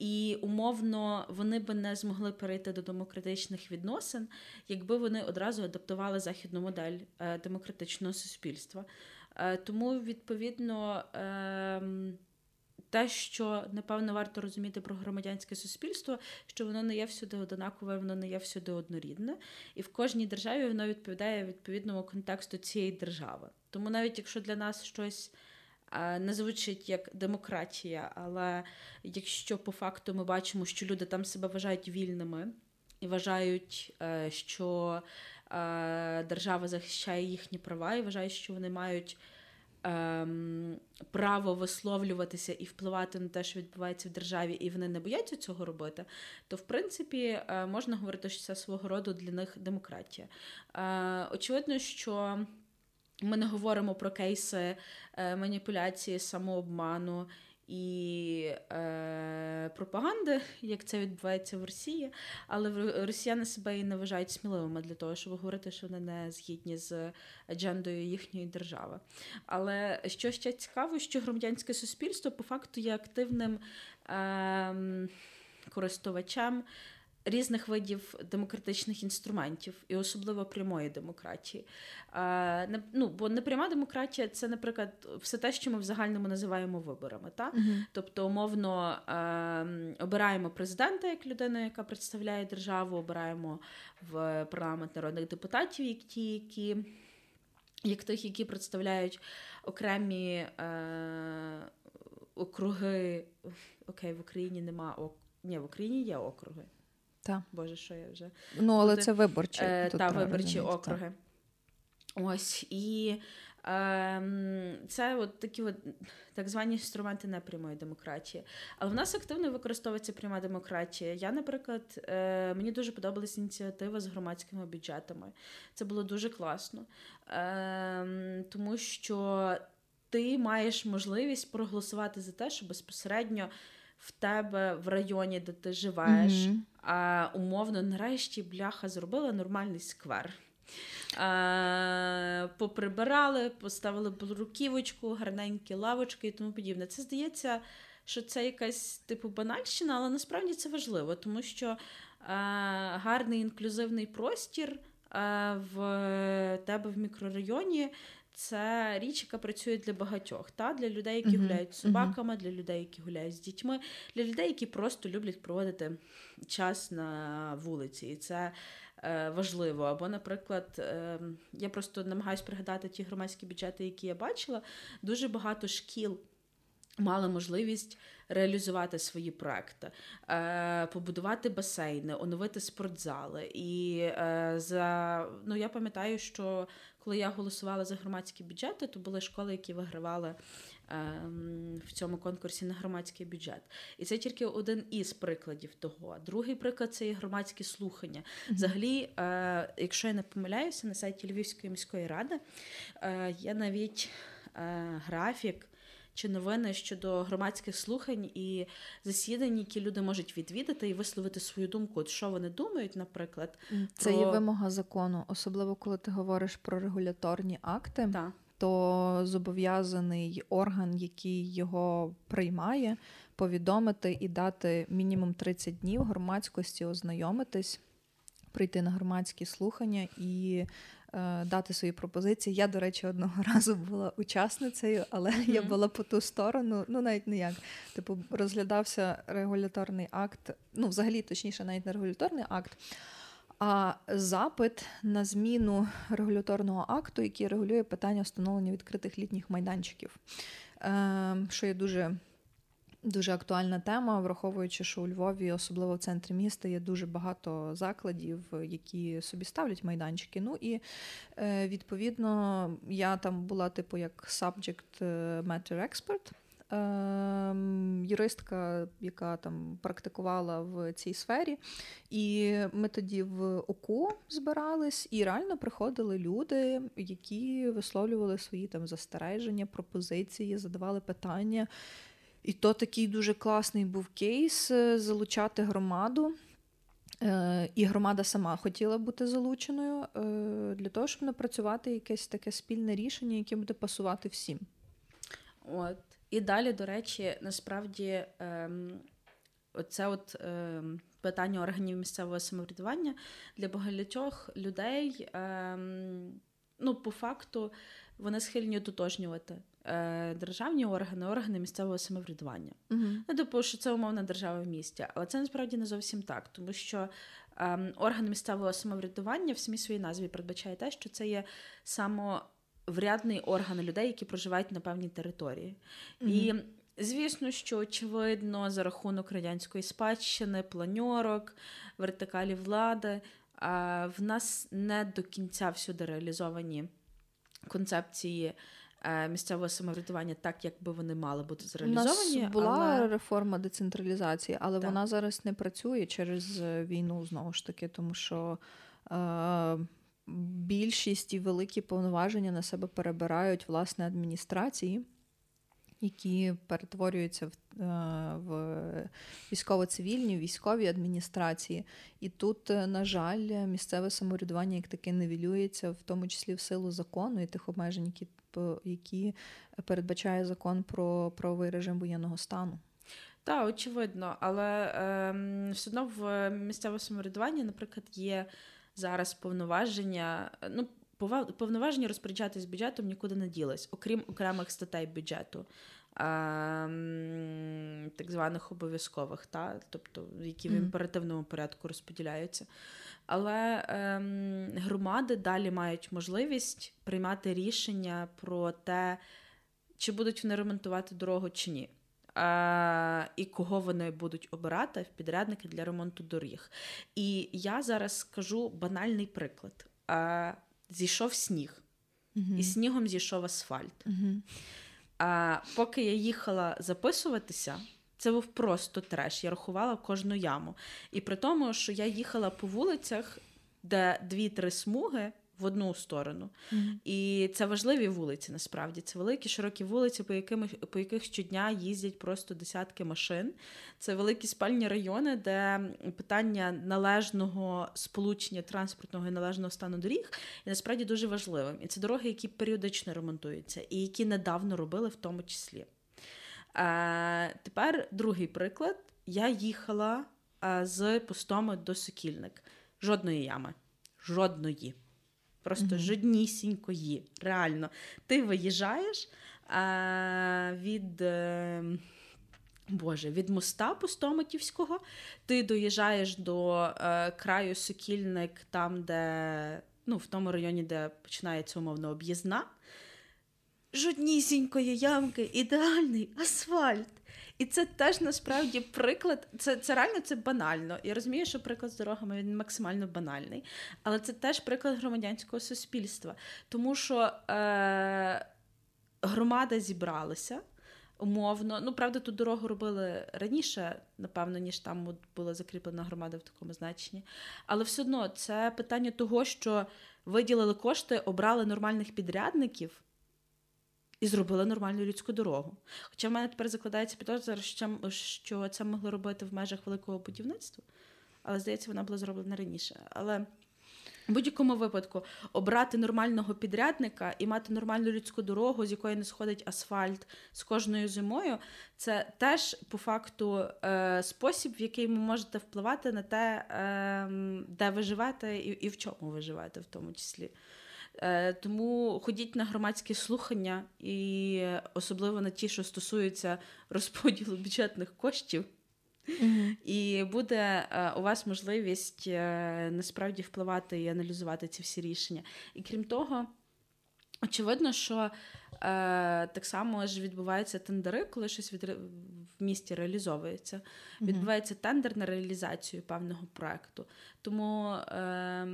і умовно вони би не змогли перейти до демократичних відносин, якби вони одразу адаптували західну модель е, демократичного суспільства. Е, тому, відповідно, ем, те, що напевно варто розуміти про громадянське суспільство, що воно не є всюди однакове, воно не є всюди однорідне, і в кожній державі воно відповідає відповідному контексту цієї держави. Тому навіть якщо для нас щось не звучить як демократія, але якщо по факту ми бачимо, що люди там себе вважають вільними і вважають, е, що е, держава захищає їхні права, і вважають, що вони мають. Ем, право висловлюватися і впливати на те, що відбувається в державі, і вони не бояться цього робити, то в принципі е, можна говорити, що це свого роду для них демократія. Очевидно, що ми не говоримо про кейси е, маніпуляції, самообману і е, пропаганди, як це відбувається в Росії. Але росіяни себе і не вважають сміливими для того, щоб говорити, що вони не згідні з аджендою їхньої держави. Але що ще цікаво, що громадянське суспільство по факту є активним е, користувачем різних видів демократичних інструментів, і особливо прямої демократії. Ну, Бо непряма демократія це, наприклад, все те, що ми в загальному називаємо виборами. Та? uh Тобто, умовно обираємо президента як людину, яка представляє державу, обираємо в парламент народних депутатів, як ті, які. Як тих, які представляють окремі е, округи. Окей, в Україні нема ок... Ні, в Україні є округи. Та. Боже, що я вже. Ну, але Буде... це виборчі. Е, та, виборчі округи. Та. Ось. І е, це от такі от так звані інструменти непрямої демократії. Але в нас активно використовується пряма демократія. Я, наприклад, е, мені дуже подобалася ініціатива з громадськими бюджетами. Це було дуже класно, е, тому що ти маєш можливість проголосувати за те, що безпосередньо в тебе в районі, де ти живеш, mm-hmm. а умовно, нарешті, бляха зробила нормальний сквер. А, Поприбирали, поставили бруківочку, гарненькі лавочки і тому подібне. Це здається, що це якась типу банальщина, але насправді це важливо, тому що а, гарний інклюзивний простір а, в тебе в мікрорайоні це річ, яка працює для багатьох, та для людей, які uh-huh. гуляють з собаками, uh-huh. для людей, які гуляють з дітьми, для людей, які просто люблять проводити час на вулиці. І це е, важливо. Або, наприклад, е, я просто намагаюся пригадати ті громадські бюджети, які я бачила. Дуже багато шкіл мали можливість реалізувати свої проекти, е, побудувати басейни, оновити спортзали. І е, за ну я пам'ятаю, що коли я голосувала за громадські бюджети, то були школи, які вигравали ем, в цьому конкурсі на громадський бюджет. І це тільки один із прикладів того. Другий приклад це є громадські слухання. Взагалі, е, якщо я не помиляюся, на сайті Львівської міської ради е, є навіть е, графік. Чи новини щодо громадських слухань і засідань, які люди можуть відвідати і висловити свою думку, От що вони думають, наприклад, це про... є вимога закону, особливо коли ти говориш про регуляторні акти, так. то зобов'язаний орган, який його приймає, повідомити і дати мінімум 30 днів громадськості ознайомитись, прийти на громадські слухання і дати свої пропозиції. Я, до речі, одного разу була учасницею, але mm-hmm. я була по ту сторону. Ну, навіть не як. Типу, розглядався регуляторний акт, ну, взагалі, точніше, навіть не регуляторний акт. А запит на зміну регуляторного акту, який регулює питання встановлення відкритих літніх майданчиків, ем, що є дуже Дуже актуальна тема, враховуючи, що у Львові, особливо в центрі міста, є дуже багато закладів, які собі ставлять майданчики. Ну і е, відповідно я там була, типу, як subject matter expert, ем, юристка, яка там практикувала в цій сфері. І ми тоді в ОКУ збирались, і реально приходили люди, які висловлювали свої там застереження, пропозиції, задавали питання. І то такий дуже класний був кейс е, залучати громаду. Е, і громада сама хотіла бути залученою е, для того, щоб напрацювати якесь таке спільне рішення, яке буде пасувати всім. От. І далі, до речі, насправді ем, оце от ем, питання органів місцевого самоврядування для багатьох людей, ем, ну, по факту, вони схильні ототожнювати Е, державні органи, органи місцевого самоврядування. Uh-huh. Ну, типу, що це умовна держава в місті. Але це насправді не зовсім так, тому що ем, орган місцевого самоврядування в самій своїй назві передбачає те, що це є самоврядний орган людей, які проживають на певній території. Uh-huh. І Звісно, що очевидно, за рахунок радянської спадщини, планьорок, вертикалі влади, в нас не до кінця всюди реалізовані концепції Е, місцевого самоврядування так, як би вони мали бути зреалізовані. У нас була але... реформа децентралізації, але так. вона зараз не працює через е, війну знову ж таки, тому що. Е- Більшість і великі повноваження на себе перебирають власне адміністрації, які перетворюються в е, в військово-цивільні, військові адміністрації. І тут, е, на жаль, місцеве самоврядування як таке невілюється, в тому числі в силу закону і тих обмежень, які які передбачає закон про правовий режим воєнного стану. Так, очевидно, але е, все одно в місцевому самоврядуванні, наприклад, є зараз повноваження. ну, Повноваження розпоряджатись бюджетом нікуди не ділись, окрім окремих статей бюджету так званих обов'язкових, та? тобто які в імперативному порядку розподіляються. Але ем, громади далі мають можливість приймати рішення про те, чи будуть вони ремонтувати дорогу чи ні. А, І кого вони будуть обирати в підрядники для ремонту доріг. І я зараз скажу банальний приклад: А, зійшов сніг, uh і снігом зійшов асфальт. uh а поки я їхала записуватися, це був просто треш. Я рахувала кожну яму. І при тому, що я їхала по вулицях, де дві-три смуги в одну сторону. Mm-hmm. І це важливі вулиці, насправді. Це великі, широкі вулиці, по яким, по яких щодня їздять просто десятки машин. Це великі спальні райони, де питання належного сполучення транспортного і належного стану доріг є насправді дуже важливим. І це дороги, які періодично ремонтуються, і які недавно робили в тому числі. Е, Тепер другий приклад. Я їхала е, з Пустоми до Сокільник. Жодної ями. Жодної. Просто mm-hmm. жоднісінької. Реально. Ти виїжджаєш а, від. Е, Боже, від моста Пустоматівського ти доїжджаєш до е, краю Сокільник, там, де, ну, в тому районі, де починається умовно об'їзна. Жоднісінької ямки, ідеальний асфальт. І це теж насправді приклад. Це це реально це банально. Я розумію, що приклад з дорогами він максимально банальний, але це теж приклад громадянського суспільства. Тому що е, громада зібралася умовно. Ну, правда, ту дорогу робили раніше, напевно, ніж там була закріплена громада в такому значенні. Але все одно це питання того, що виділили кошти, обрали нормальних підрядників і зробили нормальну людську дорогу. Хоча в мене тепер закладається підозра, що це могли робити в межах великого будівництва, але здається, вона була зроблена раніше. Але в будь-якому випадку обрати нормального підрядника і мати нормальну людську дорогу, з якої не сходить асфальт з кожною зимою, це теж по факту е, спосіб, в який ви можете впливати на те, е, де ви живете і, і в чому ви живете, в тому числі. Е, тому ходіть на громадські слухання, і особливо на ті, що стосуються розподілу бюджетних коштів. Mm-hmm. І буде е, у вас можливість е, насправді впливати і аналізувати ці всі рішення. І крім того, очевидно, що Е, Так само ж відбуваються тендери, коли щось від, в місті реалізовується. Mm-hmm. Відбувається тендер на реалізацію певного проекту. Тому е,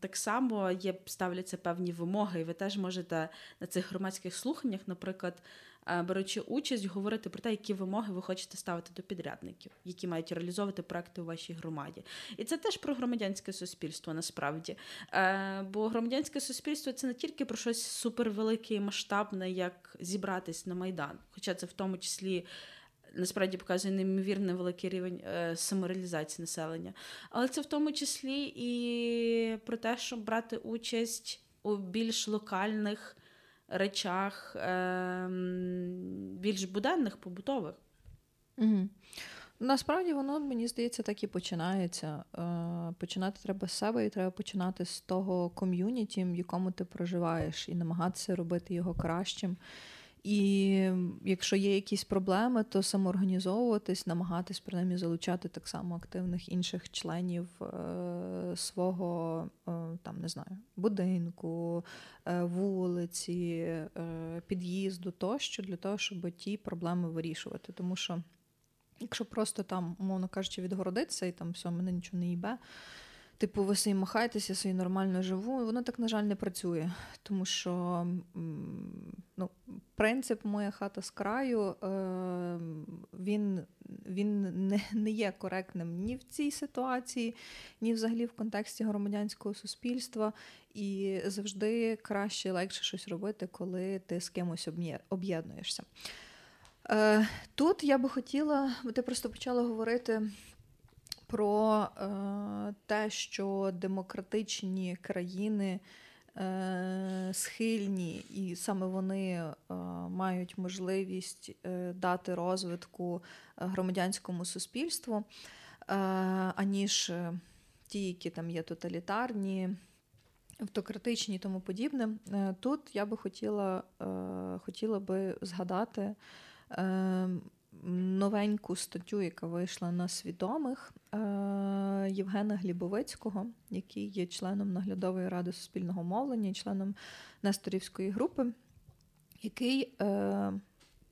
так само є ставляться певні вимоги, і ви теж можете на цих громадських слуханнях, наприклад, беручи участь, говорити про те, які вимоги ви хочете ставити до підрядників, які мають реалізовувати проекти у вашій громаді. І це теж про громадянське суспільство насправді. Е, бо громадянське суспільство це не тільки про щось супервелике і масштабне, як зібратись на майдан, хоча це в тому числі. Насправді показує неймовірно великий рівень е, самореалізації населення. Але це в тому числі і про те, щоб брати участь у більш локальних речах е, більш буденних, побутових. Угу. Насправді воно, мені здається, так і починається. Е, починати треба з себе, і треба починати з того ком'юніті, в якому ти проживаєш, і намагатися робити його кращим. І якщо є якісь проблеми, то самоорганізовуватись, намагатись принаймні залучати так само активних інших членів е, свого е, там не знаю, будинку, е, вулиці, е, під'їзду тощо для того, щоб ті проблеми вирішувати. Тому що, якщо просто там, умовно кажучи, відгородитися і там все, мене нічого не їбе. Типу, ви собі махаєтеся, собі нормально живу. Воно так, на жаль, не працює. Тому що ну, принцип моя хата з краю, е, він він не не є коректним ні в цій ситуації, ні взагалі в контексті громадянського суспільства. І завжди краще легше щось робити, коли ти з кимось об'єднуєшся. Е, тут я би хотіла, ти просто почала говорити про е, те, що демократичні країни е, схильні, і саме вони е, мають можливість е, дати розвитку громадянському суспільству, аніж ті, які там є тоталітарні. Автократичні і тому подібне. Тут я би хотіла хотіла би згадати новеньку статтю, яка вийшла на свідомих е, Євгена Глібовицького, який є членом наглядової ради суспільного мовлення, членом Несторівської групи, який е,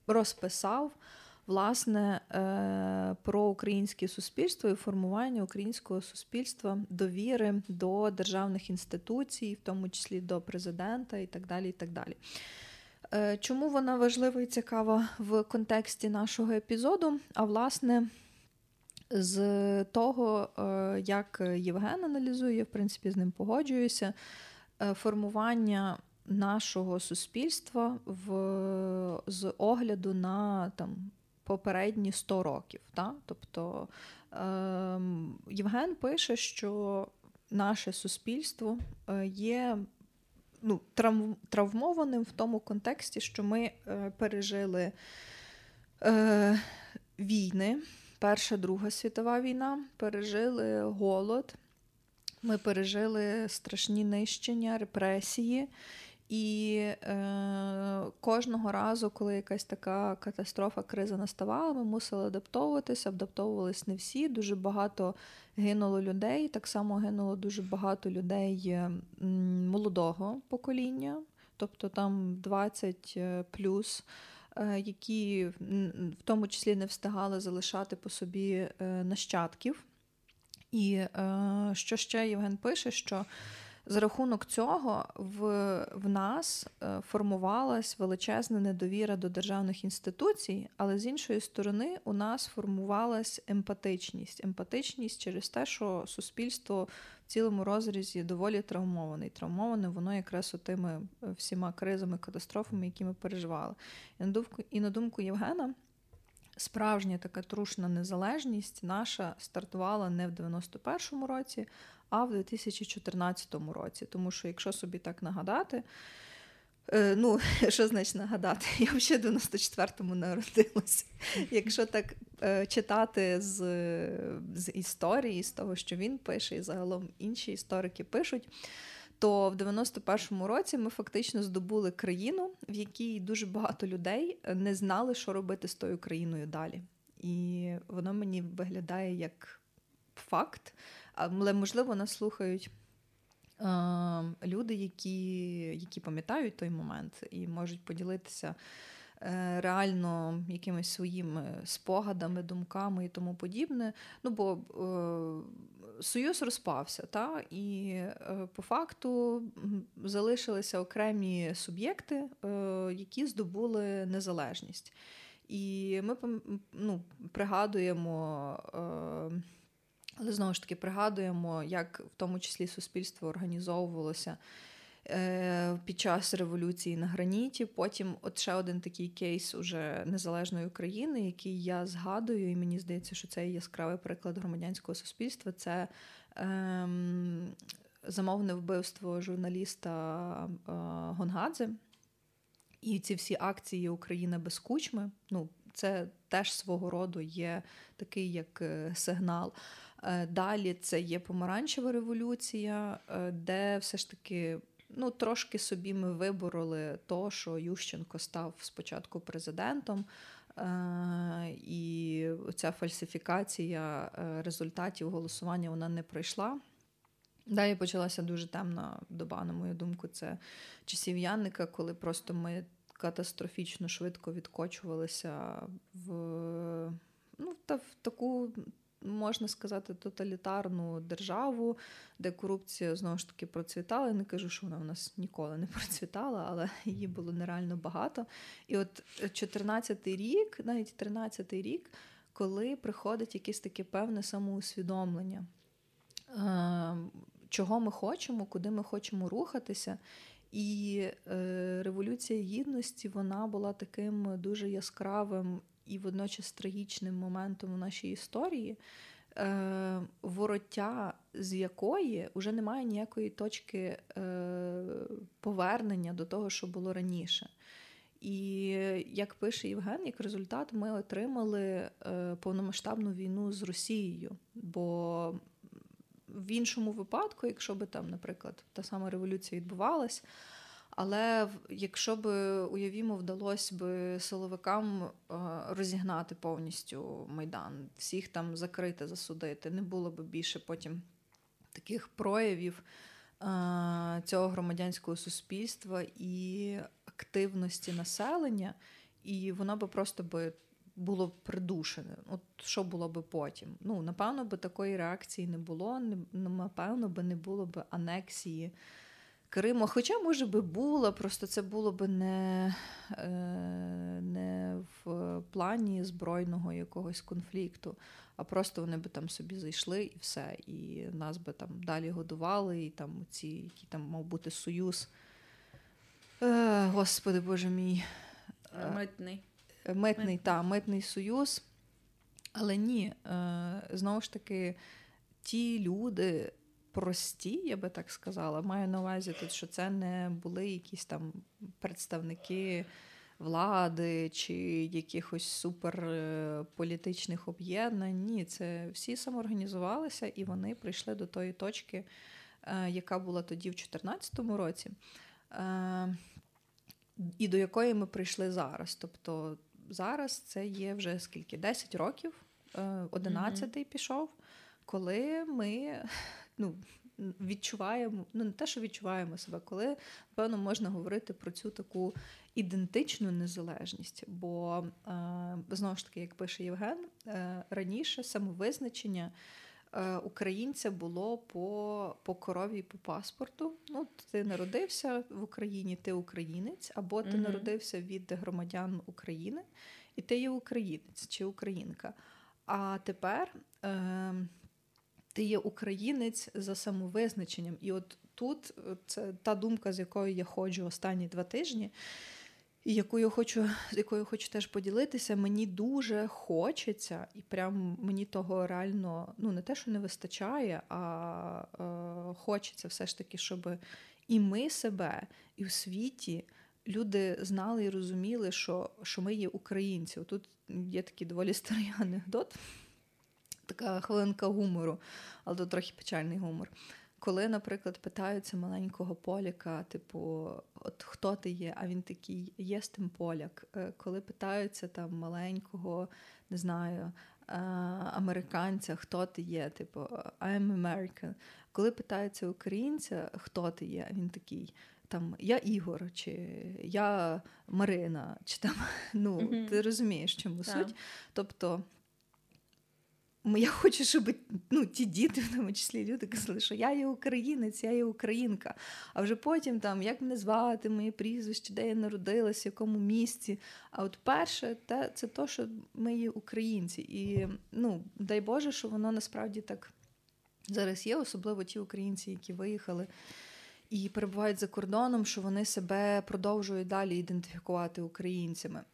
розписав. Власне, е, про українське суспільство і формування українського суспільства довіри до державних інституцій, в тому числі до президента і так далі. І так далі. Е, чому вона важлива і цікава в контексті нашого епізоду? А власне, з того, е, як Євген аналізує, в принципі, з ним погоджуюся, е, формування нашого суспільства в, з огляду на там, попередні 100 років. Та? Тобто е, Євген пише, що наше суспільство є ну, травмованим в тому контексті, що ми е, пережили е, війни, Перша Друга світова війна, пережили голод, ми пережили страшні нищення, репресії. І е, кожного разу, коли якась така катастрофа, криза наставала, ми мусили адаптовуватися, адаптовувались не всі. Дуже багато гинуло людей. Так само гинуло дуже багато людей молодого покоління, тобто там 20 е, плюс. Е, які в тому числі не встигали залишати по собі е, нащадків. І що ще Євген пише, що за рахунок цього в в нас е, формувалась величезна недовіра до державних інституцій, але з іншої сторони, у нас формувалась емпатичність. Емпатичність через те, що суспільство в цілому розрізі доволі травмоване. І травмоване воно якраз тими е, всіма кризами, катастрофами, які ми переживали. І на думку, і на думку Євгена. Справжня така трушна незалежність наша стартувала не в 91-му році, а в 2014 році. Тому що, якщо собі так нагадати, е, ну, що значить нагадати? Я взагалі в 94-му народилася. Якщо так е, читати з з історії, з того, що він пише, і загалом інші історики пишуть. То в 91-му році ми фактично здобули країну, в якій дуже багато людей не знали, що робити з тою країною далі. І воно мені виглядає як факт, але можливо нас слухають. Люди, які які пам'ятають той момент і можуть поділитися реально якимись своїми спогадами, думками і тому подібне. Ну бо е, Союз розпався, та? і е, по факту залишилися окремі суб'єкти, які здобули незалежність. І ми ну, пригадуємо. Але знову ж таки пригадуємо, як в тому числі суспільство організовувалося е, під час революції на граніті. Потім, от ще один такий кейс уже незалежної України, який я згадую, і мені здається, що це яскравий приклад громадянського суспільства. Це е, замовне вбивство журналіста е, Гонгадзе. І ці всі акції Україна без кучми. Ну, це теж свого роду є такий як е, сигнал. Е, далі це є помаранчева революція, е, де все ж таки ну, трошки собі ми вибороли то, що Ющенко став спочатку президентом. Е, і ця фальсифікація результатів голосування вона не пройшла. Далі почалася дуже темна доба, на мою думку, це часів Янника, коли просто ми катастрофічно швидко відкочувалися в ну, та в таку можна сказати, тоталітарну державу, де корупція знову ж таки процвітала. Я не кажу, що вона в нас ніколи не процвітала, але її було нереально багато. І от 14-й рік, навіть 13-й рік, коли приходить якесь таке певне самоусвідомлення, е, чого ми хочемо, куди ми хочемо рухатися. І е, революція гідності вона була таким дуже яскравим і водночас трагічним моментом у нашій історії, е, вороття з якої вже немає ніякої точки е, повернення до того, що було раніше. І як пише Євген, як результат, ми отримали е, повномасштабну війну з Росією. Бо в іншому випадку, якщо би там, наприклад, та сама революція відбувалась, але якщо б уявімо, вдалося б силовикам е, розігнати повністю майдан, всіх там закрити, засудити, не було б більше потім таких проявів е, цього громадянського суспільства і активності населення, і воно би просто би було придушене. От що було би потім? Ну, напевно, би такої реакції не було, напевно, би не було б анексії. Криму. Хоча, може би, було, просто це було б не е, не в плані збройного якогось конфлікту, а просто вони би там собі зайшли і все. І нас би там далі годували, і там ці, який там мав бути союз. Е, Господи Боже мій. Е, митний. Митний, митний. та, митний союз. Але ні, знову ж таки, ті люди прості, я би так сказала. Маю на увазі тут, що це не були якісь там представники влади чи якихось суперполітичних об'єднань. Ні, це всі самоорганізувалися і вони прийшли до тої точки, е, яка була тоді в 2014 році. Е, і до якої ми прийшли зараз. Тобто зараз це є вже скільки? 10 років, 11-й mm-hmm. пішов, коли ми ну, відчуваємо, ну не те, що відчуваємо себе, коли напевно можна говорити про цю таку ідентичну незалежність. Бо е, знову ж таки, як пише Євген, е, раніше самовизначення. Е, українця було по по корові по паспорту. Ну, Ти народився в Україні, ти українець, або ти mm-hmm. народився від громадян України, і ти є українець чи українка. А тепер е, ти є українець за самовизначенням. І от тут е, це та думка, з якою я ходжу останні два тижні, і якою хочу, з якою хочу теж поділитися. Мені дуже хочеться, і прям мені того реально ну не те, що не вистачає, а е, хочеться все ж таки, щоб і ми себе, і в світі. Люди знали і розуміли, що що ми є українці. Тут є такий доволі старий анекдот така хвилинка гумору, але то трохи печальний гумор. Коли, наприклад, питаються маленького поляка, типу, от хто ти є? А він такий, є з тим поляк. Е, коли питаються там маленького, не знаю, е, американця, хто ти є, типу, I'm American. Коли питаються українця, хто ти є, а він такий. Там я Ігор, чи я Марина, чи там ну mm-hmm. ти розумієш, чому yeah. суть. Тобто я хочу, щоб ну, ті діти, в тому числі люди, казали, що я є українець, я є українка. А вже потім, там, як мене звати, моє прізвище, де я народилася, в якому місці. А от перше, те, це то, що ми є українці. І ну, дай Боже, що воно насправді так зараз є, особливо ті українці, які виїхали. І перебувають за кордоном, що вони себе продовжують далі ідентифікувати українцями.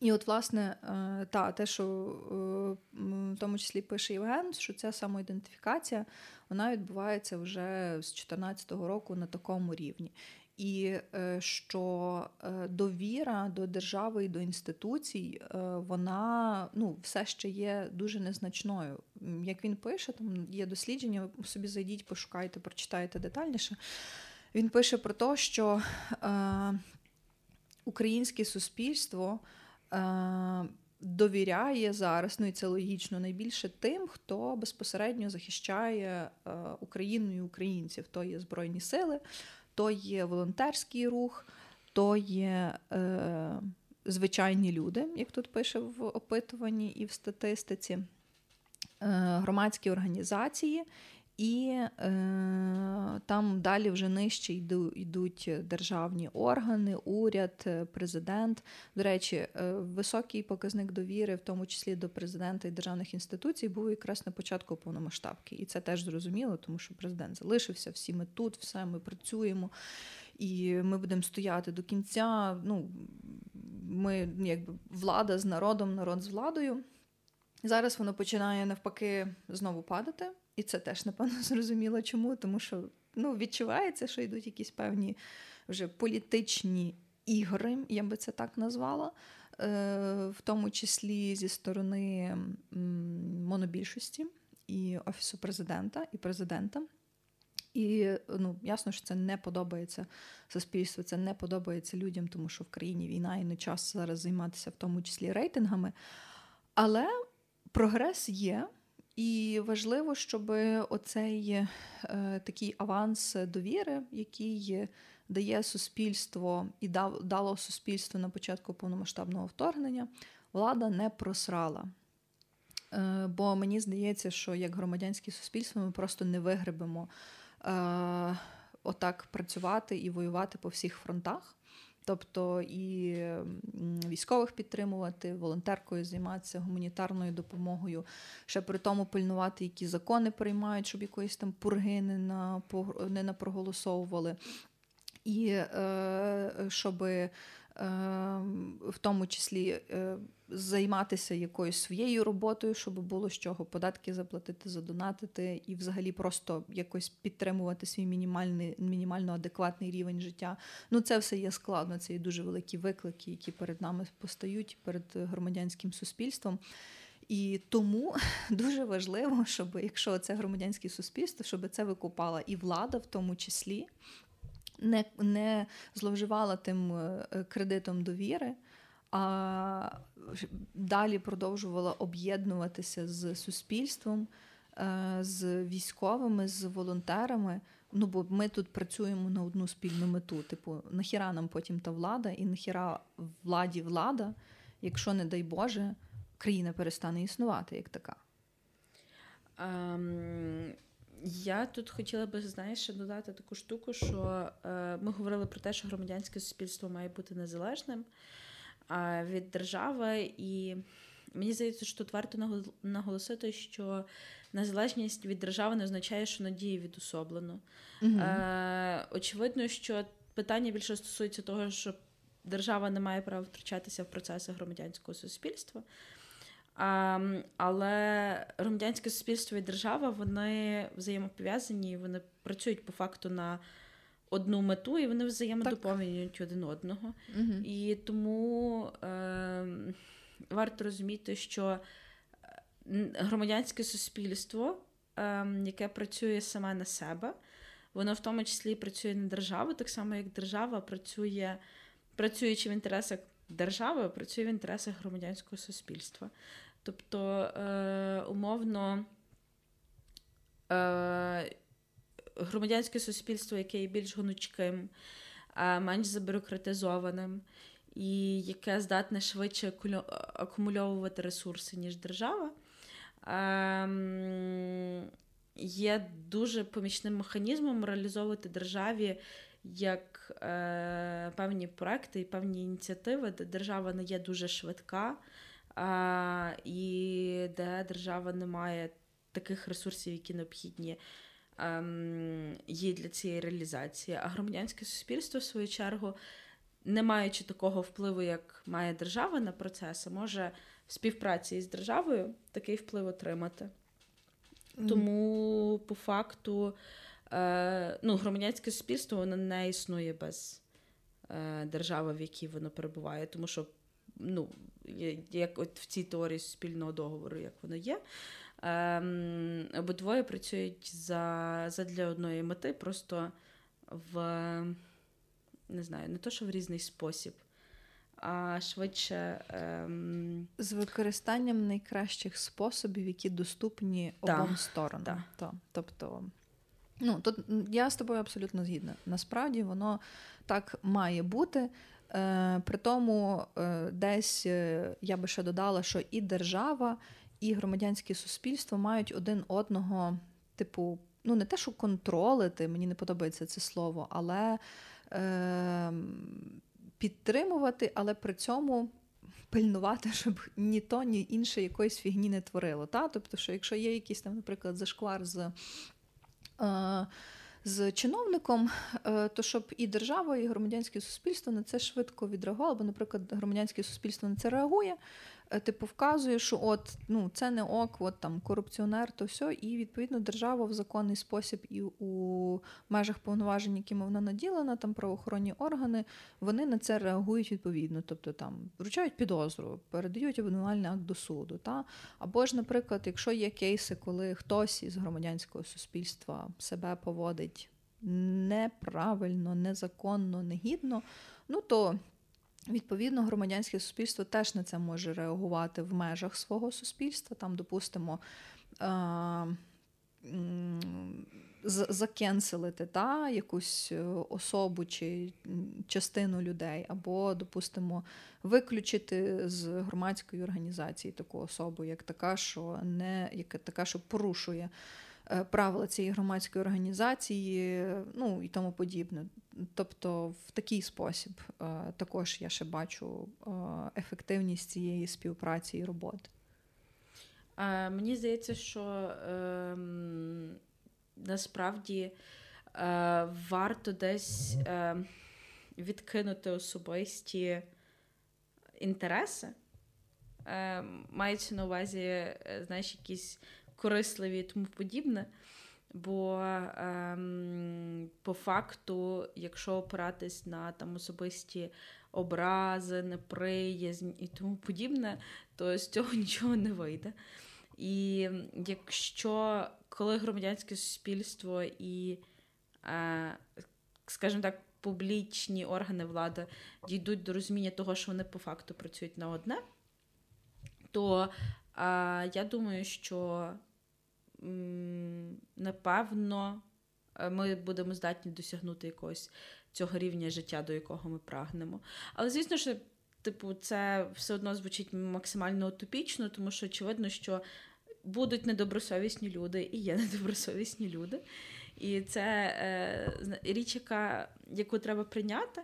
І от, власне, е, та, те, що е, в тому числі пише Євген, що ця самоідентифікація вона відбувається вже з 2014 року на такому рівні. І е, що довіра до держави і до інституцій, вона ну, все ще є дуже незначною. Як він пише, там є дослідження, собі зайдіть, пошукайте, прочитайте детальніше. Він пише про те, що українське суспільство. Е, довіряє зараз, ну і це логічно найбільше тим, хто безпосередньо захищає е, Україну і українців. То є Збройні Сили, то є волонтерський рух, то є е, звичайні люди, як тут пише в опитуванні і в статистиці, е, громадські організації і е, там далі вже нижче йдуть державні органи, уряд, е, президент. До речі, е, високий показник довіри, в тому числі до президента і державних інституцій, був якраз на початку повномасштабки. І це теж зрозуміло, тому що президент залишився, всі ми тут, все ми працюємо. І ми будемо стояти до кінця. Ну, Ми якби влада з народом, народ з владою. Зараз воно починає навпаки знову падати, і це теж, напевно, зрозуміло чому, тому що ну, відчувається, що йдуть якісь певні вже політичні ігри, я би це так назвала, е, в тому числі зі сторони монобільшості і Офісу президента і президента. І ну, ясно, що це не подобається суспільству, це не подобається людям, тому що в країні війна і не час зараз займатися в тому числі рейтингами. Але прогрес є, і важливо, щоб оцей е, такий аванс довіри, який дає суспільство і дав, дало суспільство на початку повномасштабного вторгнення, влада не просрала. Е, бо мені здається, що як громадянське суспільство ми просто не вигребемо е, отак працювати і воювати по всіх фронтах. Тобто і військових підтримувати, волонтеркою займатися гуманітарною допомогою, ще при тому пильнувати, які закони приймають, щоб якоїсь там пурги не на не напроголосовували. І е, щоб е, в тому числі е, займатися якоюсь своєю роботою, щоб було з чого податки заплатити, задонатити, і взагалі просто якось підтримувати свій мінімальний мінімально адекватний рівень життя. Ну це все є складно. Це є дуже великі виклики, які перед нами постають перед громадянським суспільством. І тому дуже важливо, щоб якщо це громадянське суспільство, щоб це викупала і влада, в тому числі, не не зловживала тим е, кредитом довіри, а далі продовжувала об'єднуватися з суспільством, е, з військовими, з волонтерами. Ну, бо ми тут працюємо на одну спільну мету. Типу, нахіра нам потім та влада, і нахіра владі влада, якщо, не дай Боже, країна перестане існувати як така. Um, я тут хотіла би знаєш, додати таку штуку, що е, ми говорили про те, що громадянське суспільство має бути незалежним е, від держави, і мені здається, що тут варто наголосити, що незалежність від держави не означає, що надії відособлено. Угу. Е, Очевидно, що питання більше стосується того, що держава не має права втручатися в процеси громадянського суспільства. А, Але громадянське суспільство і держава вони взаємопов'язані, вони працюють по факту на одну мету, і вони взаємодоповнюють один одного. Угу. І тому е, варто розуміти, що е, громадянське суспільство, е, яке працює саме на себе, воно в тому числі працює на державу, так само як держава працює, працюючи в інтересах держави, працює в інтересах громадянського суспільства. Тобто, е, умовно, е, громадянське суспільство, яке є більш гнучким, е, менш забюрократизованим, і яке здатне швидше акумульовувати ресурси, ніж держава, е, є дуже помічним механізмом реалізовувати державі. Як е, певні проекти і певні ініціативи, де держава не є дуже швидка, а, і де держава не має таких ресурсів, які необхідні ем, їй для цієї реалізації. А громадянське суспільство, в свою чергу, не маючи такого впливу, як має держава на процеси, може в співпраці з державою такий вплив отримати. Mm. Тому, по факту, е, ну, громадянське суспільство воно не існує без е, держави, в якій воно перебуває, тому що ну, як от в цій теорії спільного договору, як воно є. Ем, Обидвоє працюють за, за для одної мети, просто в не знаю, не то, що в різний спосіб, а швидше. Ем... З використанням найкращих способів, які доступні обом сторонам. Да. То, тобто, ну, тут я з тобою абсолютно згідна. Насправді воно так має бути. Е, При тому, е, десь е, я би ще додала, що і держава, і громадянське суспільство мають один одного, типу, ну не те, що контролити, мені не подобається це слово, але е, підтримувати, але при цьому. Пильнувати, щоб ні то, ні інше якоїсь фігні не творило. Та? Тобто, що якщо є якийсь там, наприклад, зашквар з е, з чиновником, е, то щоб і держава, і громадянське суспільство на це швидко відреагувало, бо, наприклад, громадянське суспільство на це реагує, типу вказує, що от ну це не ок, от там корупціонер, то все, і відповідно держава в законний спосіб і у межах повноважень, якими вона наділена, там правоохоронні органи, вони на це реагують відповідно, тобто там вручають підозру, передають обвинувальний акт до суду. Та? Або ж, наприклад, якщо є кейси, коли хтось із громадянського суспільства себе поводить неправильно, незаконно, негідно, ну то відповідно громадянське суспільство теж на це може реагувати в межах свого суспільства. Там, допустимо, закенселити та, якусь е, особу чи частину людей, або, допустимо, виключити з громадської організації таку особу, як така, що не як така, що порушує Е, правила цієї громадської організації, ну і тому подібне. Тобто, в такий спосіб е, також я ще бачу е, ефективність цієї співпраці і роботи. Мені здається, що е, насправді е, варто десь е, відкинути особисті інтереси. Мається на увазі, знаєш, якісь корисливі і тому подібне. Бо ем, по факту, якщо опиратись на там особисті образи, неприязнь і тому подібне, то з цього нічого не вийде. І якщо коли громадянське суспільство і, е, скажімо так, публічні органи влади дійдуть до розуміння того, що вони по факту працюють на одне, то е, я думаю, що напевно, е, ми будемо здатні досягнути якогось цього рівня життя, до якого ми прагнемо. Але звісно, що типу, це все одно звучить максимально утопічно, тому що очевидно, що будуть недобросовісні люди, і є недобросовісні люди. І це е, річ, яка, яку треба прийняти.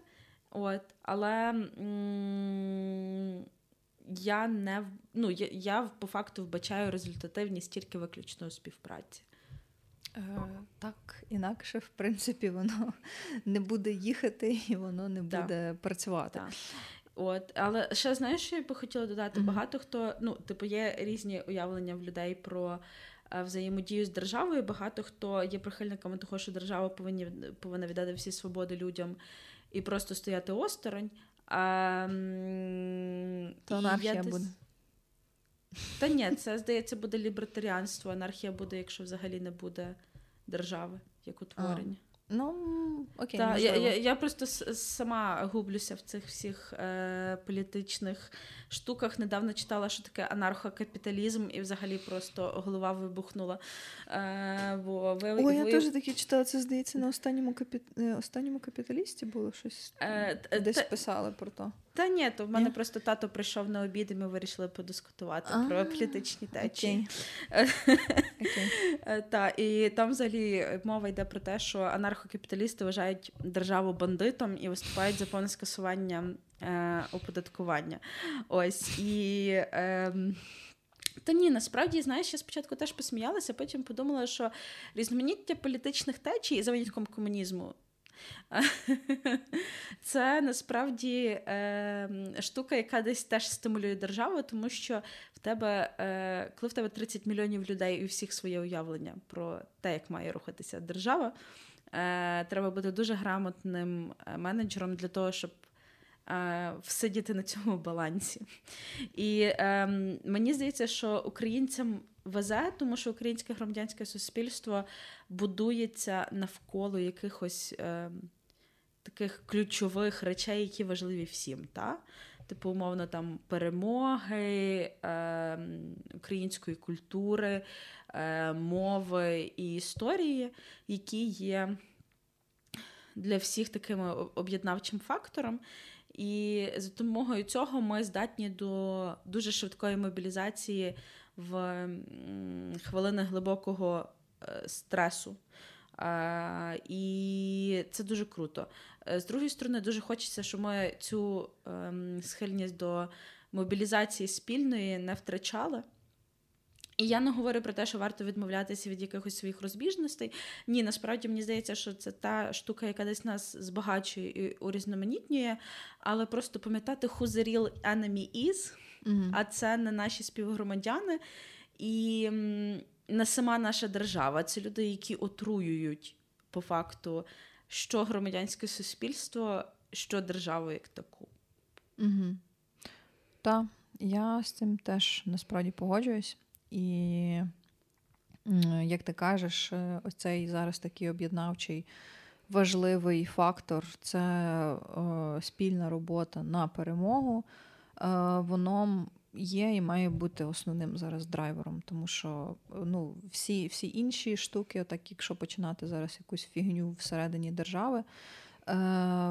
От, Але м- я не ну, я, я по факту вбачаю результативність тільки виключно у співпраці. Е, Так, інакше, в принципі, воно не буде їхати і воно не буде да. працювати. Да. От, Але ще знаєш, що я би хотіла додати? Mm-hmm. Багато хто, ну, типу, є різні уявлення в людей про е, взаємодію з державою. Багато хто є прихильниками того, що держава повинні, повинна віддати всі свободи людям і просто стояти осторонь. А, То анархія буде. Та ні, це здається буде лібертаріанство. Анархія буде, якщо взагалі не буде держави як утворення. Ну, окей. Та, я я, я просто сама гублюся в цих всіх е, політичних штуках. Недавно читала, що таке анархокапіталізм, і взагалі просто голова вибухнула. Е, бо ви, Ой, ви... я теж таке читала, це здається, на останньому капі... Е, останньому капіталісті було щось е, десь та... писали про то. Та ні, то в мене ні? просто тато прийшов на обід, і ми вирішили подискутувати А-а-а. про політичні течії. Okay. Та, і там взагалі мова йде про те, що анархокапіталісти вважають державу бандитом і виступають за повне скасування е, оподаткування. Ось і. Е, та ні, насправді, знаєш, я спочатку теж посміялася, потім подумала, що різноманіття політичних течій за винятком комунізму Це насправді е, штука, яка десь теж стимулює державу, тому що в тебе, е, коли в тебе 30 мільйонів людей і у всіх своє уявлення про те, як має рухатися держава, е, треба бути дуже грамотним е, менеджером для того, щоб е, всидіти на цьому балансі. І ем, мені здається, що українцям везе, тому що українське громадянське суспільство будується навколо якихось е, таких ключових речей, які важливі всім. Та? Типу, умовно, там перемоги е, української культури, е, мови і історії, які є для всіх таким об'єднавчим фактором. І за допомогою цього ми здатні до дуже швидкої мобілізації в хвилини глибокого е, стресу. І це дуже круто. Е, з другої сторони, дуже хочеться, щоб ми цю ем, схильність до мобілізації спільної не втрачали. І я не говорю про те, що варто відмовлятися від якихось своїх розбіжностей. Ні, насправді мені здається, що це та штука, яка десь нас збагачує і урізноманітнює, але просто пам'ятати, who the real enemy is, mm-hmm. а це не наші співгромадяни і не сама наша держава. Це люди, які отруюють по факту, що громадянське суспільство, що державу як таку. Угу. Так, я з цим теж насправді погоджуюсь. І, як ти кажеш, е, оцей зараз такий об'єднавчий важливий фактор це е, спільна робота на перемогу. Е, воно є і має бути основним зараз драйвером, тому що ну, всі всі інші штуки, так якщо починати зараз якусь фігню всередині держави, е,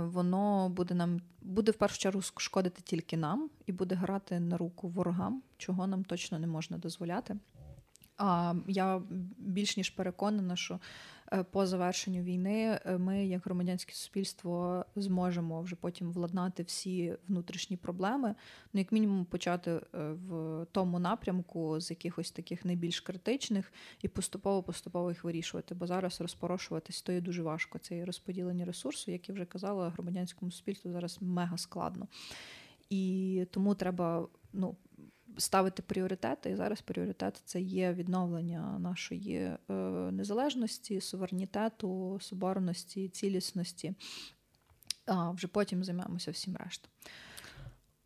воно буде нам буде в першу чергу шкодити тільки нам і буде грати на руку ворогам, чого нам точно не можна дозволяти. А я більш ніж переконана, що Е, по завершенню війни е, ми, як громадянське суспільство, зможемо вже потім владнати всі внутрішні проблеми. Ну, як мінімум, почати е, в тому напрямку з якихось таких найбільш критичних і поступово-поступово їх вирішувати. Бо зараз розпорошуватись то є дуже важко. Це і розподілення ресурсу, як я вже казала, громадянському суспільству зараз мега складно. І тому треба ну, ставити пріоритети. І зараз пріоритет це є відновлення нашої е, незалежності, суверенітету, соборності, цілісності. А вже потім займемося всім рештом.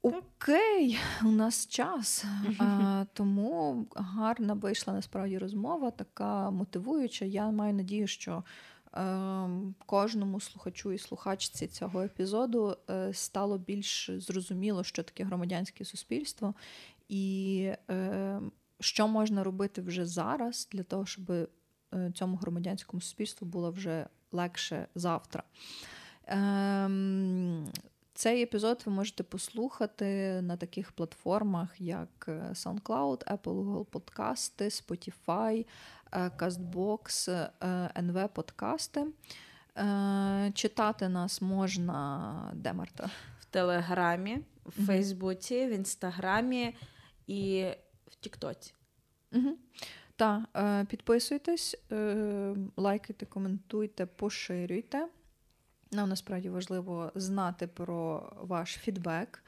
Окей, у нас час, а, тому гарна вийшла насправді розмова, така мотивуюча. Я маю надію, що е, кожному слухачу і слухачці цього епізоду е, стало більш зрозуміло, що таке громадянське суспільство, і е, що можна робити вже зараз для того, щоб е, цьому громадянському суспільству було вже легше завтра. Е, цей епізод ви можете послухати на таких платформах, як е, SoundCloud, Apple Google Подкасти, Spotify, е, CastBox, NV Подкасти. Читати нас можна де Марта? В Телеграмі, в Фейсбуці, в Інстаграмі і в Тіктоці. Угу. Так, е, підписуйтесь, е, лайкайте, коментуйте, поширюйте. Нам насправді важливо знати про ваш фідбек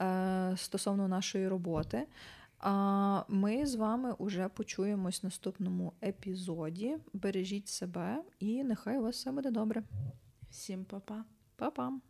е, стосовно нашої роботи. А ми з вами вже почуємось в наступному епізоді. Бережіть себе і нехай у вас все буде добре. Всім па-па. Па-па.